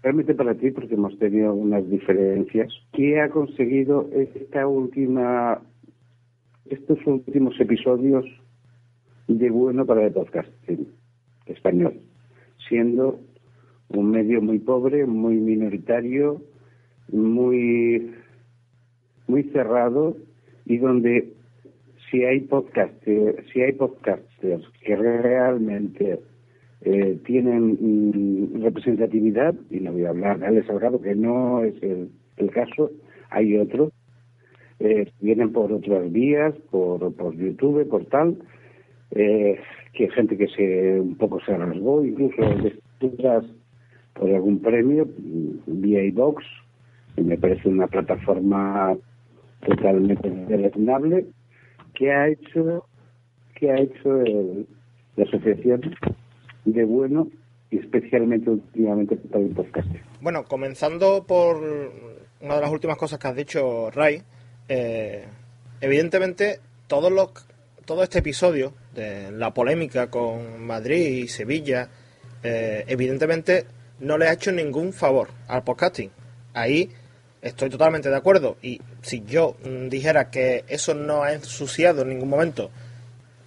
realmente para ti, porque hemos tenido unas diferencias, ¿qué ha conseguido esta última, estos últimos episodios de bueno para el podcasting español? Siendo un medio muy pobre, muy minoritario, muy muy cerrado y donde si hay podcasters, si hay podcasters que realmente eh, tienen mm, representatividad, y no voy a hablar de Alex Salgado, que no es el, caso, hay otros, eh, vienen por otras vías, por, por YouTube, por tal, eh, que gente que se un poco se rasgó, incluso destruidas por algún premio, mm, vía iVox, que me parece una plataforma totalmente deleznable, que ha hecho que ha hecho el- la asociación de bueno y especialmente últimamente para el podcast. Bueno, comenzando por una de las últimas cosas que has dicho, Ray, eh, evidentemente todos los, todo este episodio de la polémica con Madrid y Sevilla, eh, evidentemente no le ha hecho ningún favor al podcasting. Ahí estoy totalmente de acuerdo. Y si yo mm, dijera que eso no ha ensuciado en ningún momento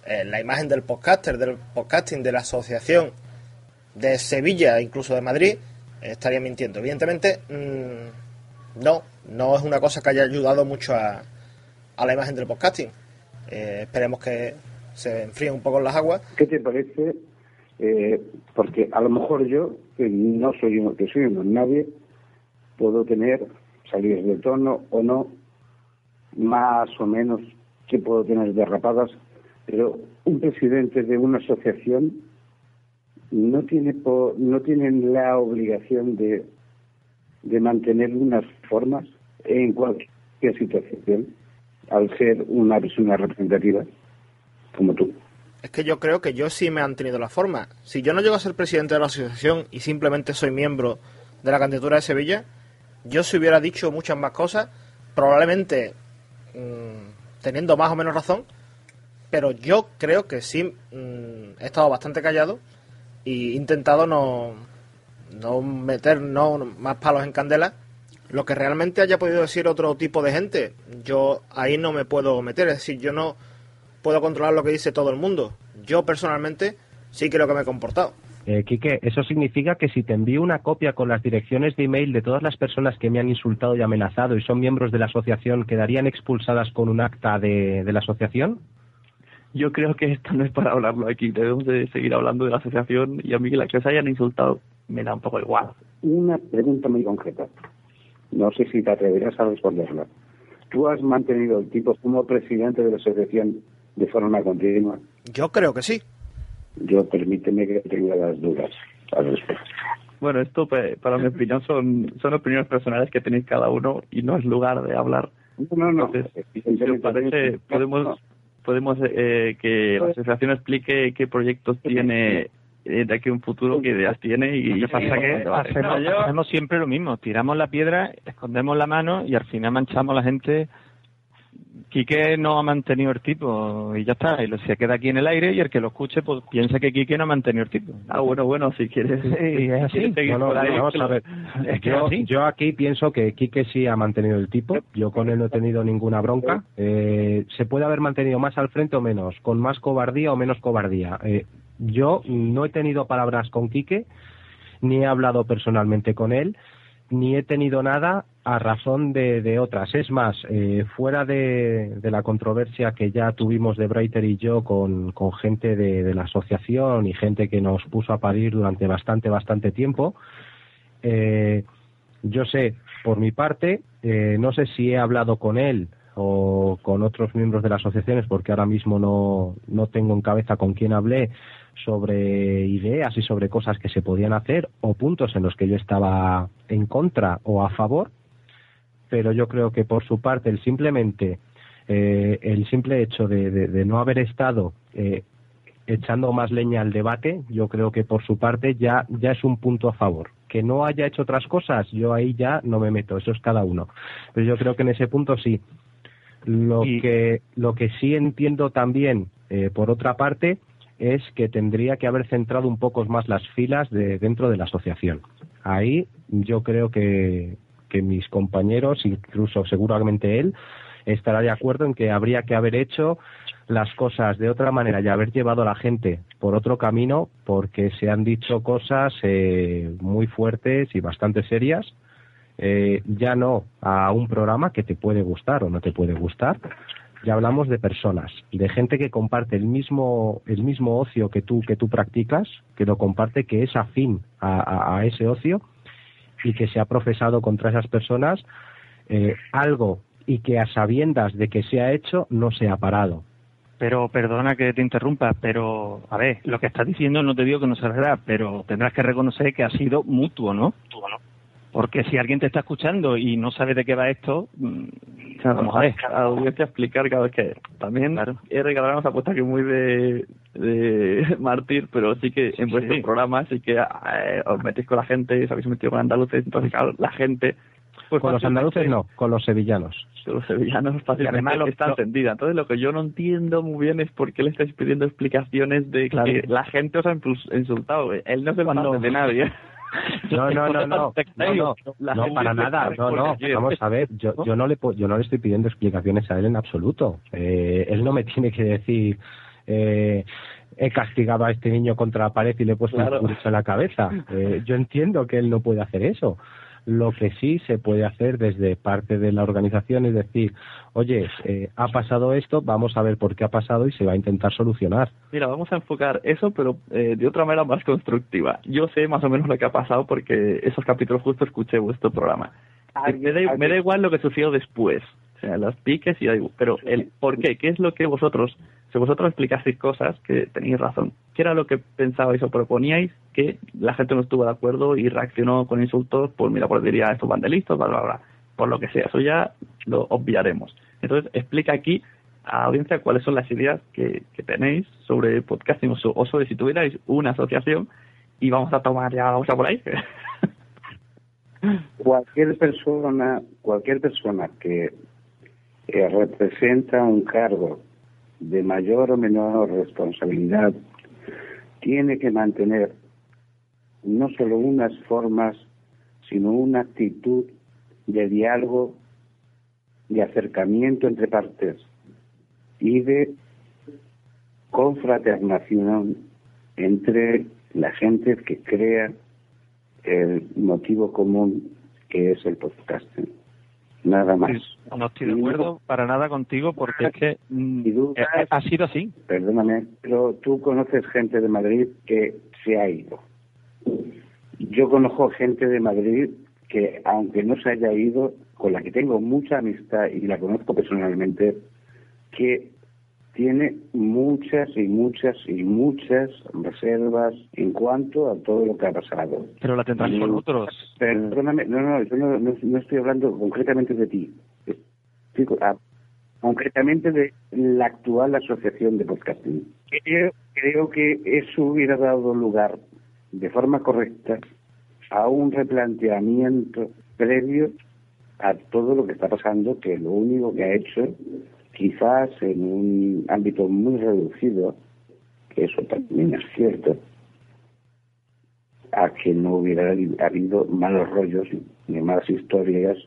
eh, la imagen del podcaster, del podcasting, de la asociación de Sevilla, incluso de Madrid, estaría mintiendo. Evidentemente, mm, no, no es una cosa que haya ayudado mucho a, la imagen del podcasting. Eh, esperemos que se enfríen un poco las aguas. ¿Qué te parece? Eh, porque a lo mejor yo, que no soy uno, que soy nadie, puedo tener salidas de tono o no, más o menos que puedo tener derrapadas, pero un presidente de una asociación no tiene po- no tienen la obligación de, de mantener unas formas en cualquier situación al ser una persona representativa como tú. Es que yo creo que yo sí me han tenido la forma. Si yo no llego a ser presidente de la asociación y simplemente soy miembro de la candidatura de Sevilla, yo si hubiera dicho muchas más cosas, probablemente mm, teniendo más o menos razón, pero yo creo que sí mm, he estado bastante callado y intentado no, no meter no, más palos en candela. Lo que realmente haya podido decir otro tipo de gente, yo ahí no me puedo meter. Es decir, yo no puedo controlar lo que dice todo el mundo. Yo personalmente sí creo que me he comportado. Eh, Quique, eso significa que si te envío una copia con las direcciones de email de todas las personas que me han insultado y amenazado y son miembros de la asociación, ¿quedarían expulsadas con un acta de, de la asociación? Yo creo que esto no es para hablarlo aquí. Debemos de seguir hablando de la asociación y a mí que la que os hayan insultado me da un poco igual. Una pregunta muy concreta. No sé si te atreverás a responderla. ¿Tú has mantenido el tipo como presidente de la asociación de forma continua? Yo creo que sí. Yo permíteme que tenga las dudas al respecto. Bueno, esto para mi opinión son, son opiniones personales que tenéis cada uno y no es lugar de hablar. No, no, Entonces, si os parece, podemos, podemos eh, que la asociación explique qué proyectos tiene eh, de aquí a un futuro, qué ideas tiene y Lo que pasa es que hacemos, hacemos siempre lo mismo, tiramos la piedra, escondemos la mano y al final manchamos a la gente. Quique no ha mantenido el tipo y ya está, y lo, se queda aquí en el aire y el que lo escuche pues piensa que Quique no ha mantenido el tipo. Ah, bueno, bueno, si quieres. Sí, es *laughs* así. quieres seguir No, no, por ahí, vamos a ver. *laughs* Es que yo, así. yo aquí pienso que Quique sí ha mantenido el tipo. Yo con él no he tenido ninguna bronca. Eh, se puede haber mantenido más al frente o menos, con más cobardía o menos cobardía. Eh, yo no he tenido palabras con Quique, ni he hablado personalmente con él, ni he tenido nada a razón de, otras. Es más, eh, fuera de, la controversia que ya tuvimos de Breiter y yo con, gente de, de la asociación y gente que nos puso a parir durante bastante, bastante tiempo, eh, yo sé, por mi parte, eh, no sé si he hablado con él o con otros miembros de las asociaciones, porque ahora mismo no, no tengo en cabeza con quién hablé sobre ideas y sobre cosas que se podían hacer o puntos en los que yo estaba en contra o a favor, pero yo creo que por su parte el simplemente eh, el simple hecho de, de- de no haber estado eh, echando más leña al debate, yo creo que por su parte ya, ya es un punto a favor. Que no haya hecho otras cosas, yo ahí ya no me meto, eso es cada uno. Pero yo creo que en ese punto sí. Lo, Y- que, lo que sí entiendo también, eh, por otra parte, es que tendría que haber centrado un poco más las filas de, dentro de la asociación. Ahí yo creo que, que mis compañeros, incluso seguramente él, estará de acuerdo en que habría que haber hecho las cosas de otra manera y haber llevado a la gente por otro camino porque se han dicho cosas eh, muy fuertes y bastante serias. Eh, ya no a un programa que te puede gustar o no te puede gustar. Ya hablamos de personas de gente que comparte el mismo el mismo ocio que tú que tú practicas que lo comparte que es afín a, ese ocio y que se ha profesado contra esas personas eh, algo y que a sabiendas de que se ha hecho no se ha parado Pero perdona que te interrumpa, pero a ver, lo que estás diciendo no te digo que no sea verdad, pero tendrás que reconocer que ha sido mutuo, ¿no? Porque si alguien te está escuchando y no sabe de qué va esto, mm, vamos a ver. a la audiencia explicar cada vez que también he regalado una apuesta que muy de, de *laughs* mártir, pero sí que en vuestros programas sí que eh, os metéis con la gente, os habéis metido con andaluces, entonces claro, la gente pues con los andaluces no con los sevillanos que los sevillanos fácilmente además lo- está lo- entendida. Entonces lo que yo no entiendo muy bien es por qué le estáis pidiendo explicaciones de Claro. que la gente os ha insultado. Él no Cuando- padre de nadie. *laughs* No, no, no, no, no, no, no, para nada, no, no, vamos a ver, yo, yo no le yo no le estoy pidiendo explicaciones a él en absoluto, Eh, él no me *laughs* tiene que decir eh, he castigado a este niño contra la pared y le he puesto Claro. un pulso en la cabeza, *laughs* Eh, yo entiendo que él no puede hacer eso, lo que sí se puede hacer desde parte de la organización es decir, oye, eh, ha pasado esto, vamos a ver por qué ha pasado y se va a intentar solucionar. Mira, vamos a enfocar eso, pero eh, de otra manera más constructiva. Yo sé más o menos lo que ha pasado porque esos capítulos justo escuché vuestro programa. Eh, Me da, me da igual lo que sucedió después, o sea, los piques y da igual. Pero el por qué, qué es lo que vosotros, si vosotros explicasteis cosas que tenéis razón, ¿qué era lo que pensabais o proponíais que la gente no estuvo de acuerdo y reaccionó con insultos? Pues mira, pues diría estos bandelistas, bla, bla, bla, por lo que sea, eso ya lo obviaremos. Entonces, explica aquí a audiencia cuáles son las ideas que, tenéis sobre podcasting o sobre si tuvierais una asociación y vamos a tomar ya, vamos a por ahí. *laughs* cualquier persona cualquier persona que eh, representa un cargo de mayor o menor responsabilidad tiene que mantener no solo unas formas, sino una actitud de diálogo, de acercamiento entre partes y de confraternación entre la gente que crea el motivo común que es el podcasting. Nada más. No estoy de acuerdo para nada contigo porque es que mm, eh, ha sido así. Perdóname, pero tú conoces gente de Madrid que se ha ido. Yo conozco gente de Madrid que, aunque no se haya ido, con la que tengo mucha amistad y la conozco personalmente, que tiene muchas y muchas y muchas reservas en cuanto a todo lo que ha pasado. Pero la tendrán con Mm, otros. Perdóname, no, no, yo no, no, no estoy hablando concretamente de ti. Estoy co- ah, concretamente de la actual asociación de podcasting. Creo, creo que eso hubiera dado lugar de forma correcta a un replanteamiento previo a todo lo que está pasando, que lo único que ha hecho, quizás en un ámbito muy reducido, que eso también es cierto, a que no hubiera habido malos rollos ni malas historias,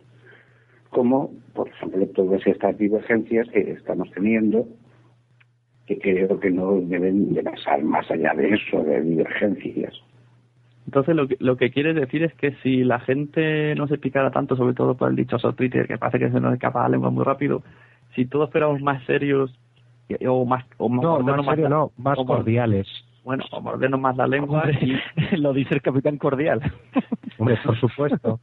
como, por ejemplo, todas estas divergencias que estamos teniendo, que creo que no deben de pasar más allá de eso, de divergencias. Entonces lo que, lo que quieres decir es que si la gente no se picara tanto, sobre todo por el dichoso Twitter, que parece que se nos escapa la lengua muy rápido, si todos fuéramos más serios o más... O No, mordernos más serio no, más cordiales. Bueno, o mordernos más la lengua Hombre, y... *laughs* lo dice el capitán cordial. Hombre, por supuesto.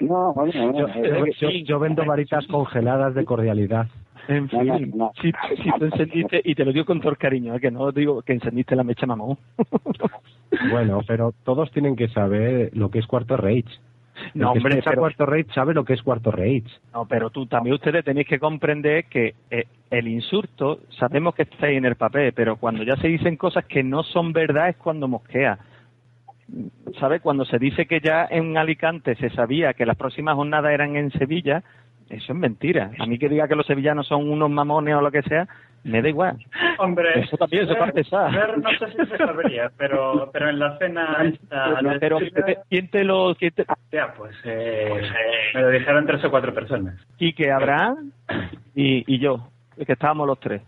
No, bueno, Yo, eh, yo- yo vendo varitas congeladas de cordialidad. En No, no, fin, no. si, si tú encendiste, y te lo digo con todo el cariño, ¿eh? que no digo que encendiste la mecha mamón. Bueno, pero todos tienen que saber lo que es Cuarto Rage. El No, que hombre, pero- Cuarto Rage sabe lo que es Cuarto Rage. No, pero tú también ustedes tenéis que comprender que eh, el insulto, sabemos que está ahí en el papel, pero cuando ya se dicen cosas que no son verdad es cuando mosquea. ¿Sabe? Cuando se dice que ya en Alicante se sabía que las próximas jornadas eran en Sevilla, eso es mentira. A mí que diga que los sevillanos son unos mamones o lo que sea, me da igual. Hombre, Eso también se parte ver no sé si se sabría, pero, pero en la cena esta Pero Chile, ¿quién te lo... quién te- ya, pues eh, me lo dijeron tres o cuatro personas. Quique, Abraham y, y yo, que estábamos los tres.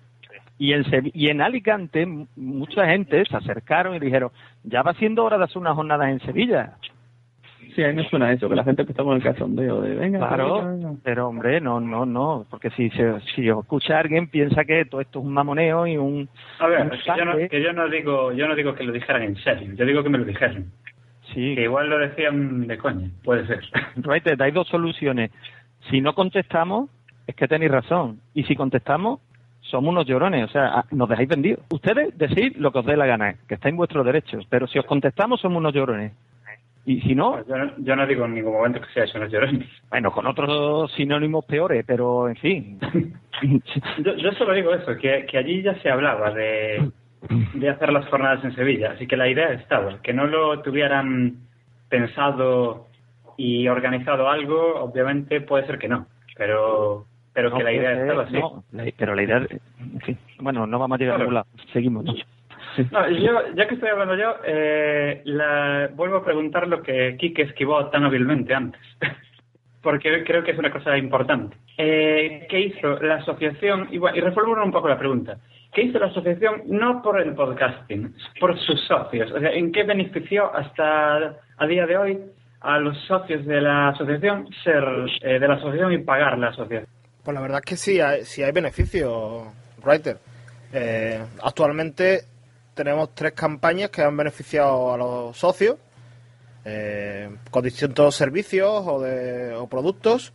Y en, Sevi- y en Alicante mucha gente se acercaron y dijeron, ya va siendo hora de hacer unas jornadas en Sevilla. Sí, a mí me suena eso, que la gente está con el cachondeo de venga, Claro, venga, venga. pero hombre, no, no, no, porque si se, si os escucha alguien piensa que todo esto es un mamoneo y un... A ver, un es que yo no, que yo no digo yo no digo que lo dijeran en serio, yo digo que me lo dijeron. Sí, Que igual lo decían de coña, puede ser. *laughs* Right, hay dos soluciones. Si no contestamos, es que tenéis razón. Y si contestamos, somos unos llorones. O sea, ah, nos dejáis vendidos. Ustedes decís lo que os dé la gana, que está en vuestro derecho. Pero si os contestamos, somos unos llorones. Y si no, Pues yo, no, yo no digo en ningún momento que sea eso, no llorones. bueno, con otros sinónimos peores, pero en fin. *laughs* Yo, yo solo digo eso, que, que allí ya se hablaba de, de hacer las jornadas en Sevilla, así que la idea estaba, que no lo tuvieran pensado y organizado algo, obviamente puede ser que no, pero pero que la idea estaba así. no, pero la idea, en fin. Bueno, no vamos a llegar a Claro. ningún lado. Seguimos. ¿no? No, yo, ya que estoy hablando yo, eh, la, vuelvo a preguntar lo que Quique esquivó tan hábilmente antes, *laughs* porque creo que es una cosa importante. Eh, ¿Qué hizo la asociación? Y, bueno, y reformulo un poco la pregunta. ¿Qué hizo la asociación no por el podcasting, por sus socios? O sea, ¿en qué benefició hasta a día de hoy a los socios de la asociación ser eh, de la asociación y pagar la asociación? Pues la verdad es que sí hay, sí hay beneficios, Writer. Eh, actualmente tenemos tres campañas que han beneficiado a los socios eh, con distintos servicios o, de, o productos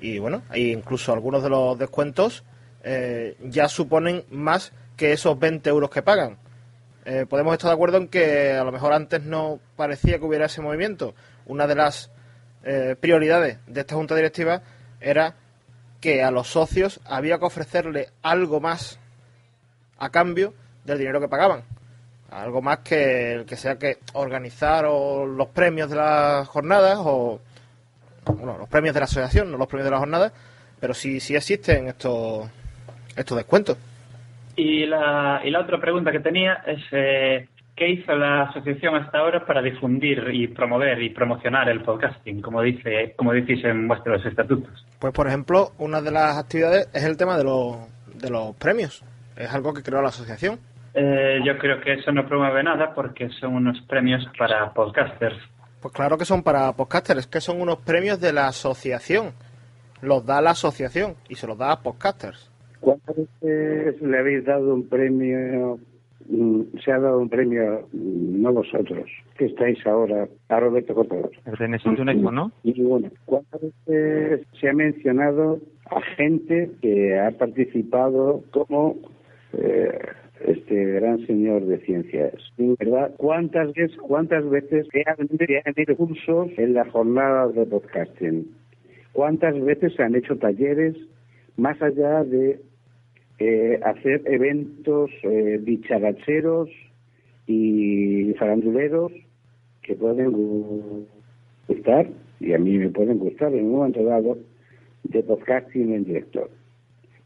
y bueno, hay incluso algunos de los descuentos eh, ya suponen más que esos 20 euros que pagan. Eh, podemos estar de acuerdo en que a lo mejor antes no parecía que hubiera ese movimiento. Una de las prioridades de esta junta directiva era que a los socios había que ofrecerle algo más a cambio del dinero que pagaban. Algo más que el que sea que organizar o los premios de las jornadas o bueno, los premios de la asociación, no los premios de las jornadas, pero sí, sí existen estos, estos descuentos. Y la, y la otra pregunta que tenía es eh, ¿qué hizo la asociación hasta ahora para difundir y promover y promocionar el podcasting, como dice como decís en vuestros estatutos? Pues, por ejemplo, una de las actividades es el tema de los, de los premios. Es algo que creó la asociación. Eh, yo creo que eso no promueve nada porque son unos premios para podcasters. Pues claro que son para podcasters, es que son unos premios de la asociación. Los da la asociación y se los da a podcasters. ¿Cuántas veces le habéis dado un premio? mm, Se ha dado un premio, mm, no vosotros, que estáis ahora, a Roberto un eco, ¿no? Y bueno, ¿cuántas veces se ha mencionado a gente que ha participado como eh, este gran señor de ciencias? ¿Verdad? ¿Cuántas veces, cuántas veces se han, hecho cursos en las jornadas de podcasting? ¿Cuántas veces se han hecho talleres más allá de eh, hacer eventos eh, dicharacheros y faranduleros que pueden gu- gustar, y a mí me pueden gustar en un momento dado, de podcasting en directo.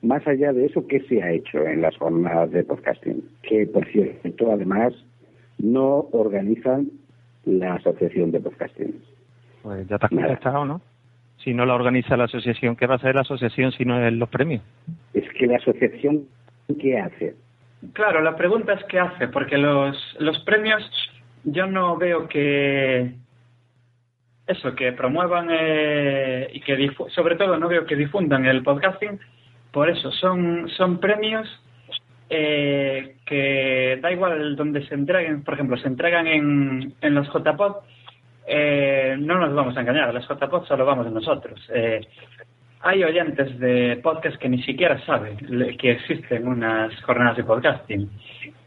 Más allá de eso, ¿qué se ha hecho en las jornadas de podcasting? Que, por cierto, además, no organizan la Asociación de Podcasting. Pues ya te has contestado, ¿no? Si no la organiza la asociación, ¿qué va a hacer la asociación si no es los premios? Es que la asociación, ¿qué hace? Claro, la pregunta es qué hace, porque los, los premios yo no veo que eso, que promuevan eh, y que difu- sobre todo no veo que difundan el podcasting, por eso son, son premios eh, que da igual donde se entreguen, por ejemplo, se entregan en, en los JPod, eh, no nos vamos a engañar, los JPod solo vamos nosotros. Eh, hay oyentes de podcast que ni siquiera saben que existen unas jornadas de podcasting.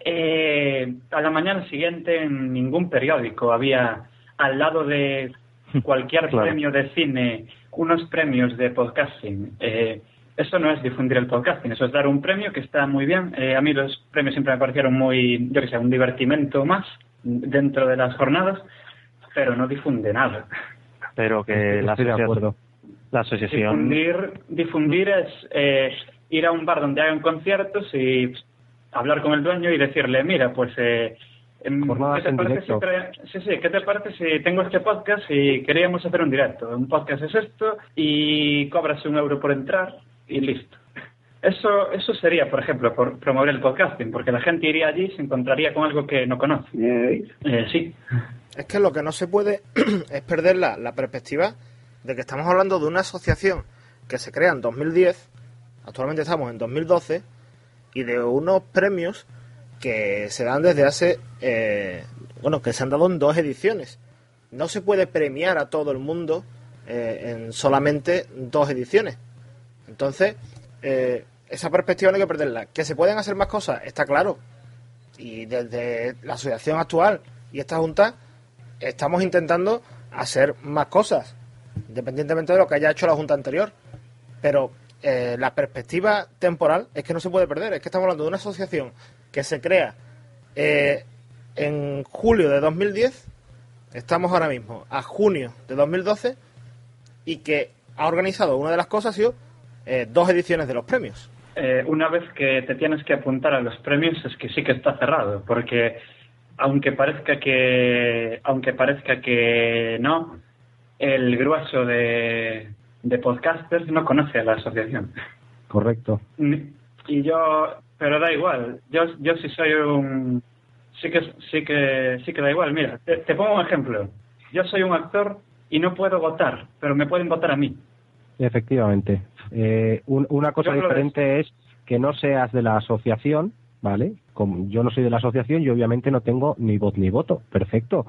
Eh, a la mañana siguiente en ningún periódico había al lado de *laughs* cualquier Claro. premio de cine unos premios de podcasting. Eh, eso no es difundir el podcasting, eso es dar un premio que está muy bien. Eh, a mí los premios siempre me parecieron muy, yo que sé, un divertimento más dentro de las jornadas, pero no difunde nada. Pero que la Estoy de asociación, acuerdo. la asociación Difundir, difundir es eh, ir a un bar donde hagan conciertos y hablar con el dueño y decirle, mira, pues, eh, em, ¿qué te parece si trae- sí, sí, ¿qué te parece si tengo este podcast y queríamos hacer un directo? Un podcast es esto y cobras un euro por entrar y listo. Eso, eso sería, por ejemplo, por promover el podcasting, porque la gente iría allí y se encontraría con algo que no conoce. Eh, sí. Es que lo que no se puede *clears throat* es perder la, la perspectiva de que estamos hablando de una asociación que se crea en 2010, actualmente estamos en 2012, y de unos premios que se dan desde hace, eh, bueno, que se han dado en dos ediciones. No se puede premiar a todo el mundo eh, en solamente dos ediciones. Entonces, eh, esa perspectiva no hay que perderla. Que se pueden hacer más cosas, está claro. Y desde la asociación actual y esta junta estamos intentando hacer más cosas, independientemente de lo que haya hecho la junta anterior. Pero eh, la perspectiva temporal es que no se puede perder. Es que estamos hablando de una asociación que se crea eh, en julio de 2010, estamos ahora mismo a junio de 2012 y que ha organizado una de las cosas ha sido eh, dos ediciones de los premios. Eh, una vez que te tienes que apuntar a los premios es que sí que está cerrado, porque aunque parezca que aunque parezca que no, el grueso de, de podcasters no conoce a la asociación. Correcto. Y yo, pero da igual, yo yo sí soy un sí que sí que sí que da igual, mira, te, te pongo un ejemplo. Yo soy un actor y no puedo votar, pero me pueden votar a mí. Efectivamente. Eh, un- una cosa diferente es que no seas de la asociación, ¿vale? Como yo no soy de la asociación, yo obviamente no tengo ni voz ni voto, perfecto.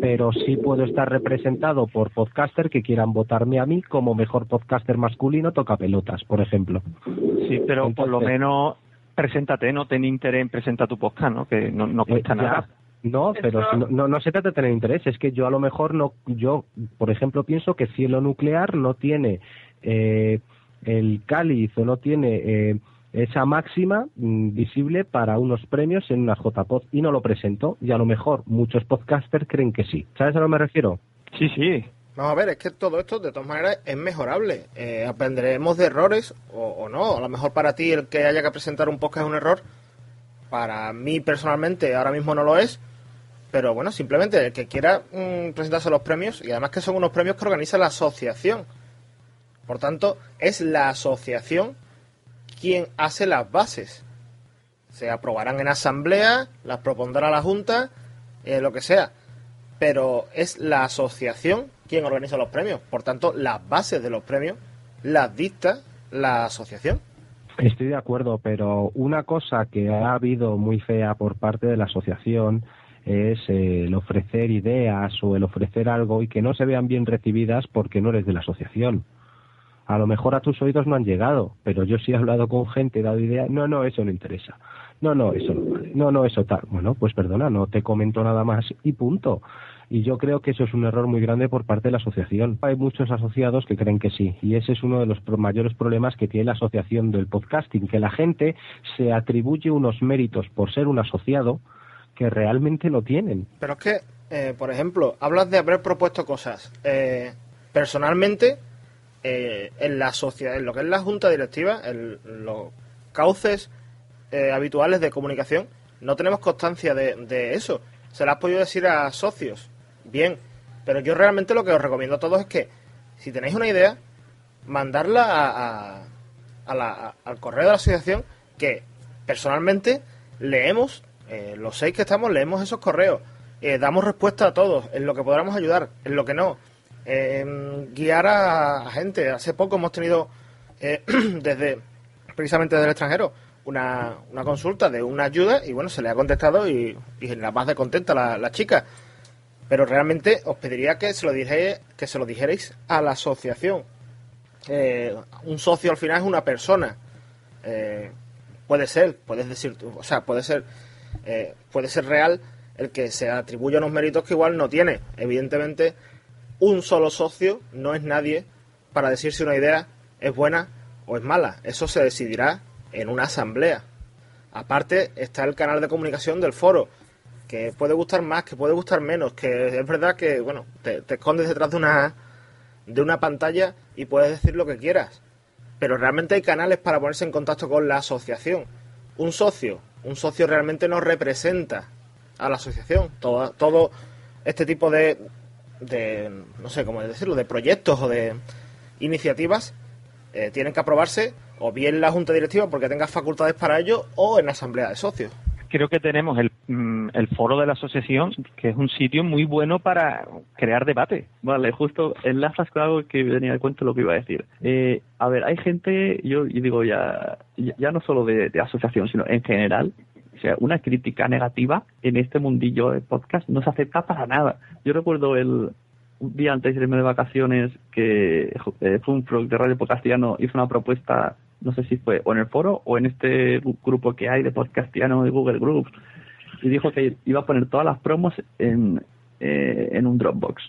Pero sí puedo estar representado por podcaster que quieran votarme a mí como mejor podcaster masculino toca pelotas, por ejemplo. Sí, pero por lo menos preséntate, no ten interés en presentar tu podcast, ¿no? Que no, no cuesta Eh, nada. No, pero Eso- no, no, no se trata de tener interés, es que yo a lo mejor no, yo, por ejemplo, pienso que Cielo Nuclear no tiene eh, el cáliz o no tiene eh, esa máxima mm, visible para unos premios en una JPod y no lo presentó y a lo mejor muchos podcasters creen que sí. ¿Sabes a lo que me refiero? Sí, sí. Vamos a ver, es que todo esto de todas maneras es mejorable. Eh, aprenderemos de errores o, o no. A lo mejor para ti el que haya que presentar un podcast es un error. Para mí personalmente ahora mismo no lo es. Pero bueno, simplemente el que quiera mm, presentarse a los premios, y además que son unos premios que organiza la asociación. Por tanto, es la asociación quien hace las bases. Se aprobarán en asamblea, las propondrá la Junta, eh, lo que sea. Pero es la asociación quien organiza los premios. Por tanto, las bases de los premios las dicta la asociación. Estoy de acuerdo, pero una cosa que ha habido muy fea por parte de la asociación es eh, el ofrecer ideas o el ofrecer algo y que no se vean bien recibidas porque no eres de la asociación. A lo mejor a tus oídos no han llegado, pero yo sí he hablado con gente, he dado ideas, no, no, eso no interesa. No, no, eso no vale. No, no, eso tal. Bueno, pues perdona, no te comento nada más y punto. Y yo creo que eso es un error muy grande por parte de la asociación. Hay muchos asociados que creen que sí, y ese es uno de los mayores problemas que tiene la asociación del podcasting, que la gente se atribuye unos méritos por ser un asociado que realmente no tienen. Pero es que, eh, por ejemplo, hablas de haber propuesto cosas. Eh, personalmente, eh, en la sociedad, en lo que es la junta directiva, en los cauces eh, habituales de comunicación, no tenemos constancia de, eso. Se las has podido decir a socios. Bien, pero yo realmente lo que os recomiendo a todos es que, si tenéis una idea, mandarla a, a- la- al correo de la asociación, que personalmente leemos, eh, los seis que estamos, leemos esos correos, eh, damos respuesta a todos, en lo que podamos ayudar, en lo que no, eh, guiar a, gente. Hace poco hemos tenido, eh, *clears throat* desde precisamente desde el extranjero, una, una consulta de una ayuda y bueno, se le ha contestado y, la más de contenta la, chica. Pero realmente os pediría que se lo dijerais, que se lo dijerais a la asociación. Eh, un socio al final es una persona. Eh, puede ser, puedes decir, o sea, puede ser, puede ser real el que se atribuya unos méritos que igual no tiene. Evidentemente, un solo socio no es nadie para decir si una idea es buena o es mala. Eso se decidirá en una asamblea. Aparte está el canal de comunicación del foro, que puede gustar más, que puede gustar menos, que es verdad que, bueno, te, escondes detrás de una, de una pantalla y puedes decir lo que quieras. Pero realmente hay canales para ponerse en contacto con la asociación. Un socio, un socio realmente no representa a la asociación. Todo, todo este tipo de, de, no sé cómo decirlo, de proyectos o de iniciativas eh, tienen que aprobarse o bien en la junta directiva porque tenga facultades para ello o en la asamblea de socios. Creo que tenemos el, mm, el foro de la asociación, que es un sitio muy bueno para crear debate. Vale, justo enlazas con algo que venía de cuento lo que iba a decir. Eh, a ver, hay gente, yo y digo ya, ya ya no solo de, de asociación, sino en general, o sea, una crítica negativa en este mundillo de podcast no se acepta para nada. Yo recuerdo el un día antes de irme de vacaciones que eh, Funfrog de Radio Podcastiano hizo una propuesta, no sé si fue o en el foro o en este gru- grupo que hay de Podcastiano de Google Groups, y dijo que iba a poner todas las promos en, eh, en un Dropbox.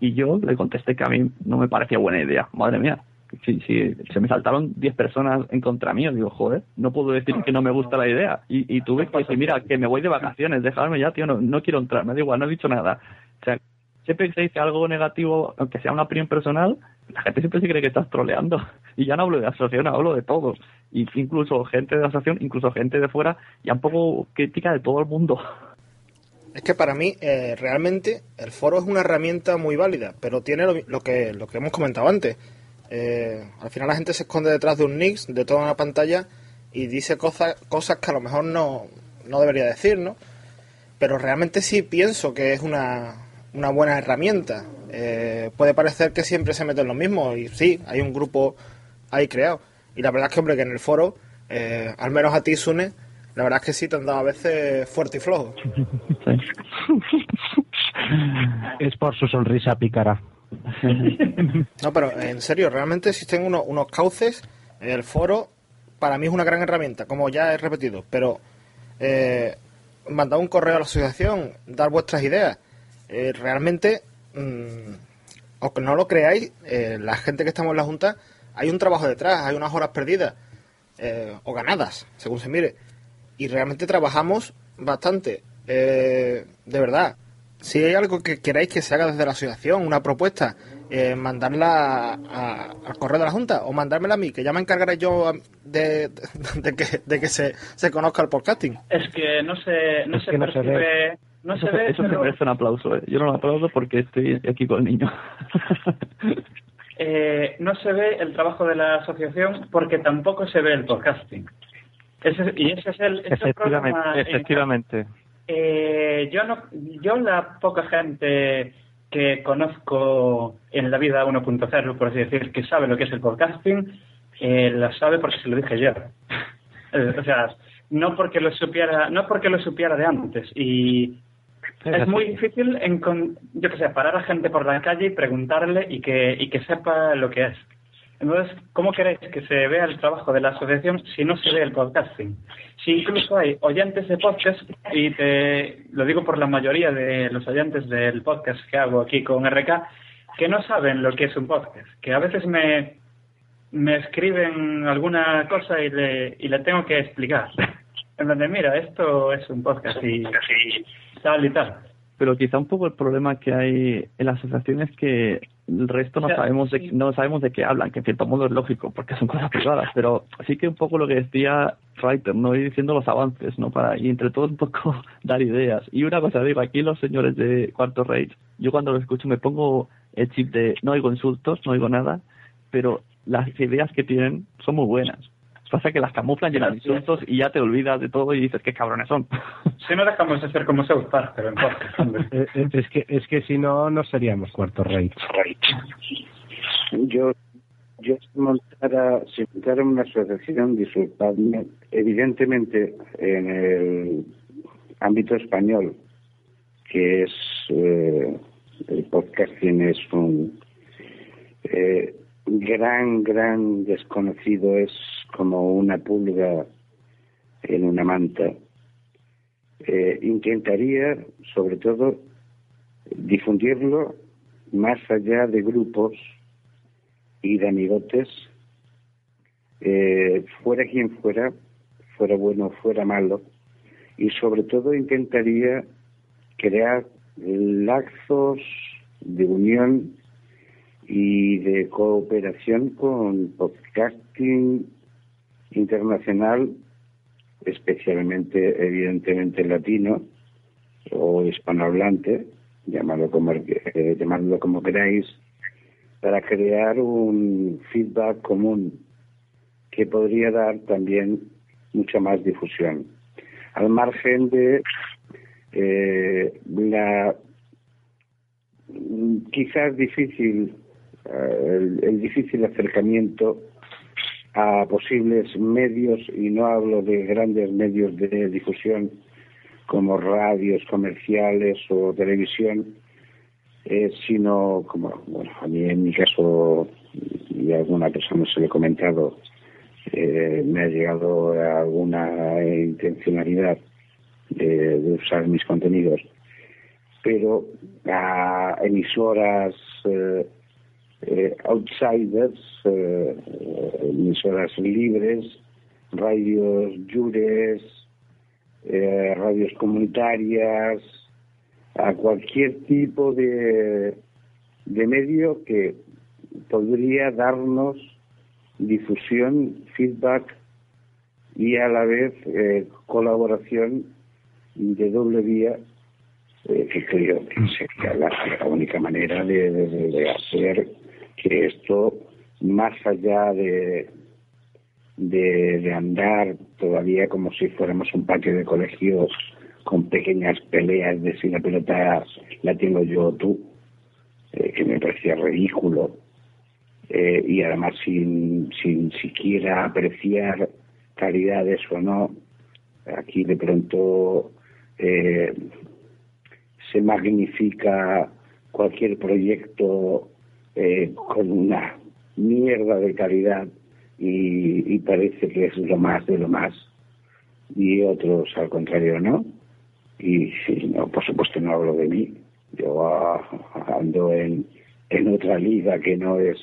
Y yo le contesté que a mí no me parecía buena idea. Madre mía, si, si se me saltaron 10 personas en contra mío, digo, joder, no puedo decir que no me gusta la idea. Y, y tuve que decir, mira, que me voy de vacaciones, dejadme ya, tío, no, no quiero entrar, me da igual, no he dicho nada. O sea, siempre que se dice algo negativo, aunque sea una opinión personal, la gente siempre se cree que estás troleando. *laughs* Y ya no hablo de asociación, hablo de todos. Y incluso gente de asociación, incluso gente de fuera, ya un poco crítica de todo el mundo. Es que para mí, eh, realmente, el foro es una herramienta muy válida, pero tiene lo, lo que, lo que hemos comentado antes. Eh, al final la gente se esconde detrás de un Nix, de toda una pantalla, y dice cosas, cosas que a lo mejor no, no debería decir, ¿no? Pero realmente sí pienso que es una, una buena herramienta. Eh, puede parecer que siempre se meten los mismos, y sí, hay un grupo ahí creado. Y la verdad es que, hombre, que en el foro, eh, al menos a ti, Sune, la verdad es que sí te han dado a veces fuerte y flojo. *laughs* Es por su sonrisa pícara. *laughs* No, pero en serio, realmente existen unos, unos cauces. El foro, para mí, es una gran herramienta, como ya he repetido. Pero eh, mandar un correo a la asociación, dar vuestras ideas. eh, realmente, mm, aunque no lo creáis, eh, la gente que estamos en la Junta, hay un trabajo detrás, hay unas horas perdidas eh, o ganadas, según se mire. Y realmente trabajamos bastante. De verdad, si hay algo que queráis que se haga desde la asociación, una propuesta, eh, mandarla a- al correo de la Junta o mandármela a mí, que ya me encargaré yo de, de- de que, de que se, se conozca el podcasting. Es que no se, no Es se que no se percibe, ve. no eso se ve, eso merece un aplauso. ¿eh? Yo no lo aplaudo porque estoy aquí con el niño. eh, no se ve el trabajo de la asociación porque tampoco se ve el podcasting. Ese- y ese es el, ese el Efectivamente, problema en- efectivamente. Eh, yo no, yo la poca gente que conozco en la vida 1.0, por así decir, que sabe lo que es el podcasting, eh, la sabe porque se lo dije yo. *laughs* Eh, o sea, no porque lo supiera, no porque lo supiera de antes. Y es muy difícil, encon- yo que sé, parar a gente por la calle y preguntarle y que, y que sepa lo que es. Entonces, ¿cómo queréis que se vea el trabajo de la asociación si no se ve el podcasting? Si incluso hay oyentes de podcast, y te lo digo por la mayoría de los oyentes del podcast que hago aquí con RK, que no saben lo que es un podcast, que a veces me, me escriben alguna cosa y le, y le tengo que explicar. *laughs* En donde, mira, esto es un podcast y tal y tal. Pero quizá un poco el problema que hay en la asociación es que el resto no sabemos de no sabemos de qué hablan, que en cierto modo es lógico porque son cosas privadas, pero sí que un poco lo que decía Reiter, no ir diciendo los avances, no para y entre todos un poco *laughs* dar ideas. Y una cosa digo, aquí los señores de Cuarto Rage, yo cuando los escucho me pongo el chip de no oigo insultos, no oigo nada, pero las ideas que tienen son muy buenas. Pasa que las camuflan llenas de insultos y ya te olvidas de todo y dices qué cabrones son. Si no dejamos de ser como South Park, pero en. *laughs* Eh, eh, Es que, es que si no, no seríamos cuarto rey. Yo, yo si montara, si montara una asociación, disculpadme, evidentemente en el ámbito español, que es eh, el podcasting es un eh, gran, gran desconocido, es como una pulga en una manta. Eh, intentaría, sobre todo, difundirlo más allá de grupos y de amigotes, eh, fuera quien fuera, fuera bueno o fuera malo, y sobre todo intentaría crear lazos de unión y de cooperación con podcasting internacional, especialmente, evidentemente, latino o hispanohablante, llamarlo como, eh, llamadlo como queráis, para crear un feedback común que podría dar también mucha más difusión. Al margen de eh, la mm, quizás difícil, eh, el difícil acercamiento a posibles medios, y no hablo de grandes medios de difusión como radios comerciales o televisión, eh, sino como, bueno, a mí en mi caso, y a alguna persona se lo he comentado, eh, me ha llegado alguna intencionalidad de, de usar mis contenidos, pero a emisoras eh, eh, outsiders, eh, emisoras libres, radios jures, eh, radios comunitarias, a cualquier tipo de, de medio que podría darnos difusión, feedback y a la vez eh, colaboración de doble vía eh, que creo que sería la, única manera de hacer que esto, más allá de, de, andar todavía como si fuéramos un patio de colegios con pequeñas peleas de si la la tengo yo o tú, eh, que me parecía ridículo, eh, y además sin, sin siquiera apreciar calidades o no, aquí de pronto eh, se magnifica cualquier proyecto eh, con una mierda de calidad y, y parece que es lo más de lo más. Y otros al contrario no y sí, no por supuesto no hablo de mí. Yo ah, ando en, en otra liga que no es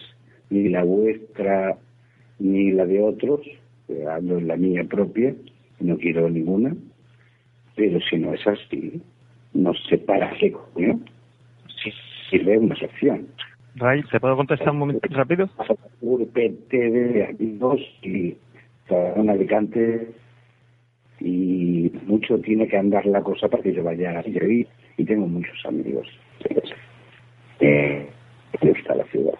ni la vuestra ni la de otros. Eh, ando en la mía propia no quiero ninguna. Pero si no es así no sé para qué coño. Si sirve una asociación. Ray, ¿te puedo contestar un momento rápido? de amigos y trabajo en Alicante y mucho tiene que andar la cosa para que yo vaya allí y tengo muchos amigos. Eh, me gusta la ciudad.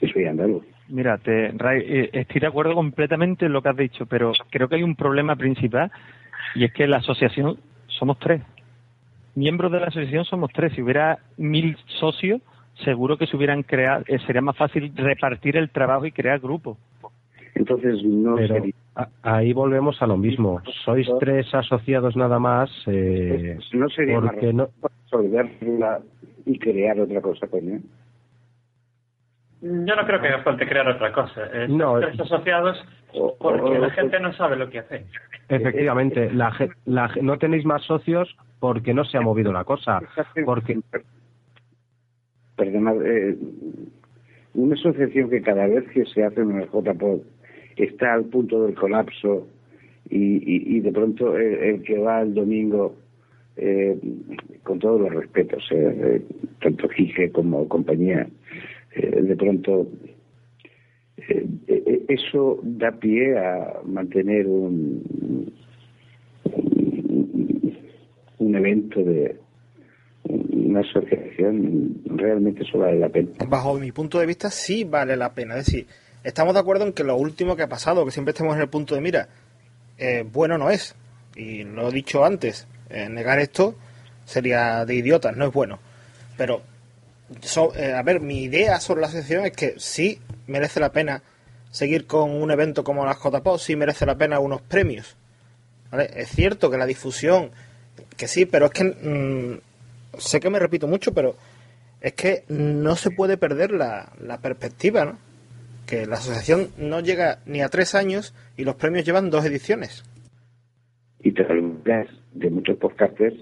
Yo soy andaluz. Mira, te, Ray, eh, estoy de acuerdo completamente en lo que has dicho, pero creo que hay un problema principal y es que la asociación somos tres. Miembros de la asociación somos tres. Si hubiera mil socios, seguro que se hubieran creado, eh, sería más fácil repartir el trabajo y crear grupos. Entonces no Pero sería- a- ahí volvemos a lo mismo. Sois tres asociados nada más. eh, no sería más porque no, resolverla y crear otra cosa, coño. Yo no creo que haga falta crear otra cosa. Eh, No, tres asociados porque la gente no sabe lo que hace. Efectivamente, la, la no tenéis más socios porque no se ha movido la cosa. *laughs* Porque Perdona, eh, una asociación que cada vez que se hace una JPOD está al punto del colapso y, y, de pronto el, el que va el domingo, eh, con todos los respetos, eh, eh, tanto Gige como compañía, eh, de pronto eso da pie a mantener un, un evento de una asociación realmente eso vale la pena. Bajo mi punto de vista, sí vale la pena. Es decir, estamos de acuerdo en que lo último que ha pasado, que siempre estemos en el punto de mira, eh, bueno no es. Y lo he dicho antes, eh, negar esto sería de idiotas, no es bueno. Pero, so- eh, a ver, mi idea sobre la asociación es que sí merece la pena seguir con un evento como las JPO, sí merece la pena unos premios. Es cierto que la difusión, que sí, pero es que mm, sé que me repito mucho, pero es que no se puede perder la, la perspectiva, ¿no? Que la asociación no llega ni a tres años y los premios llevan dos ediciones. Y te olvidas de muchos podcasters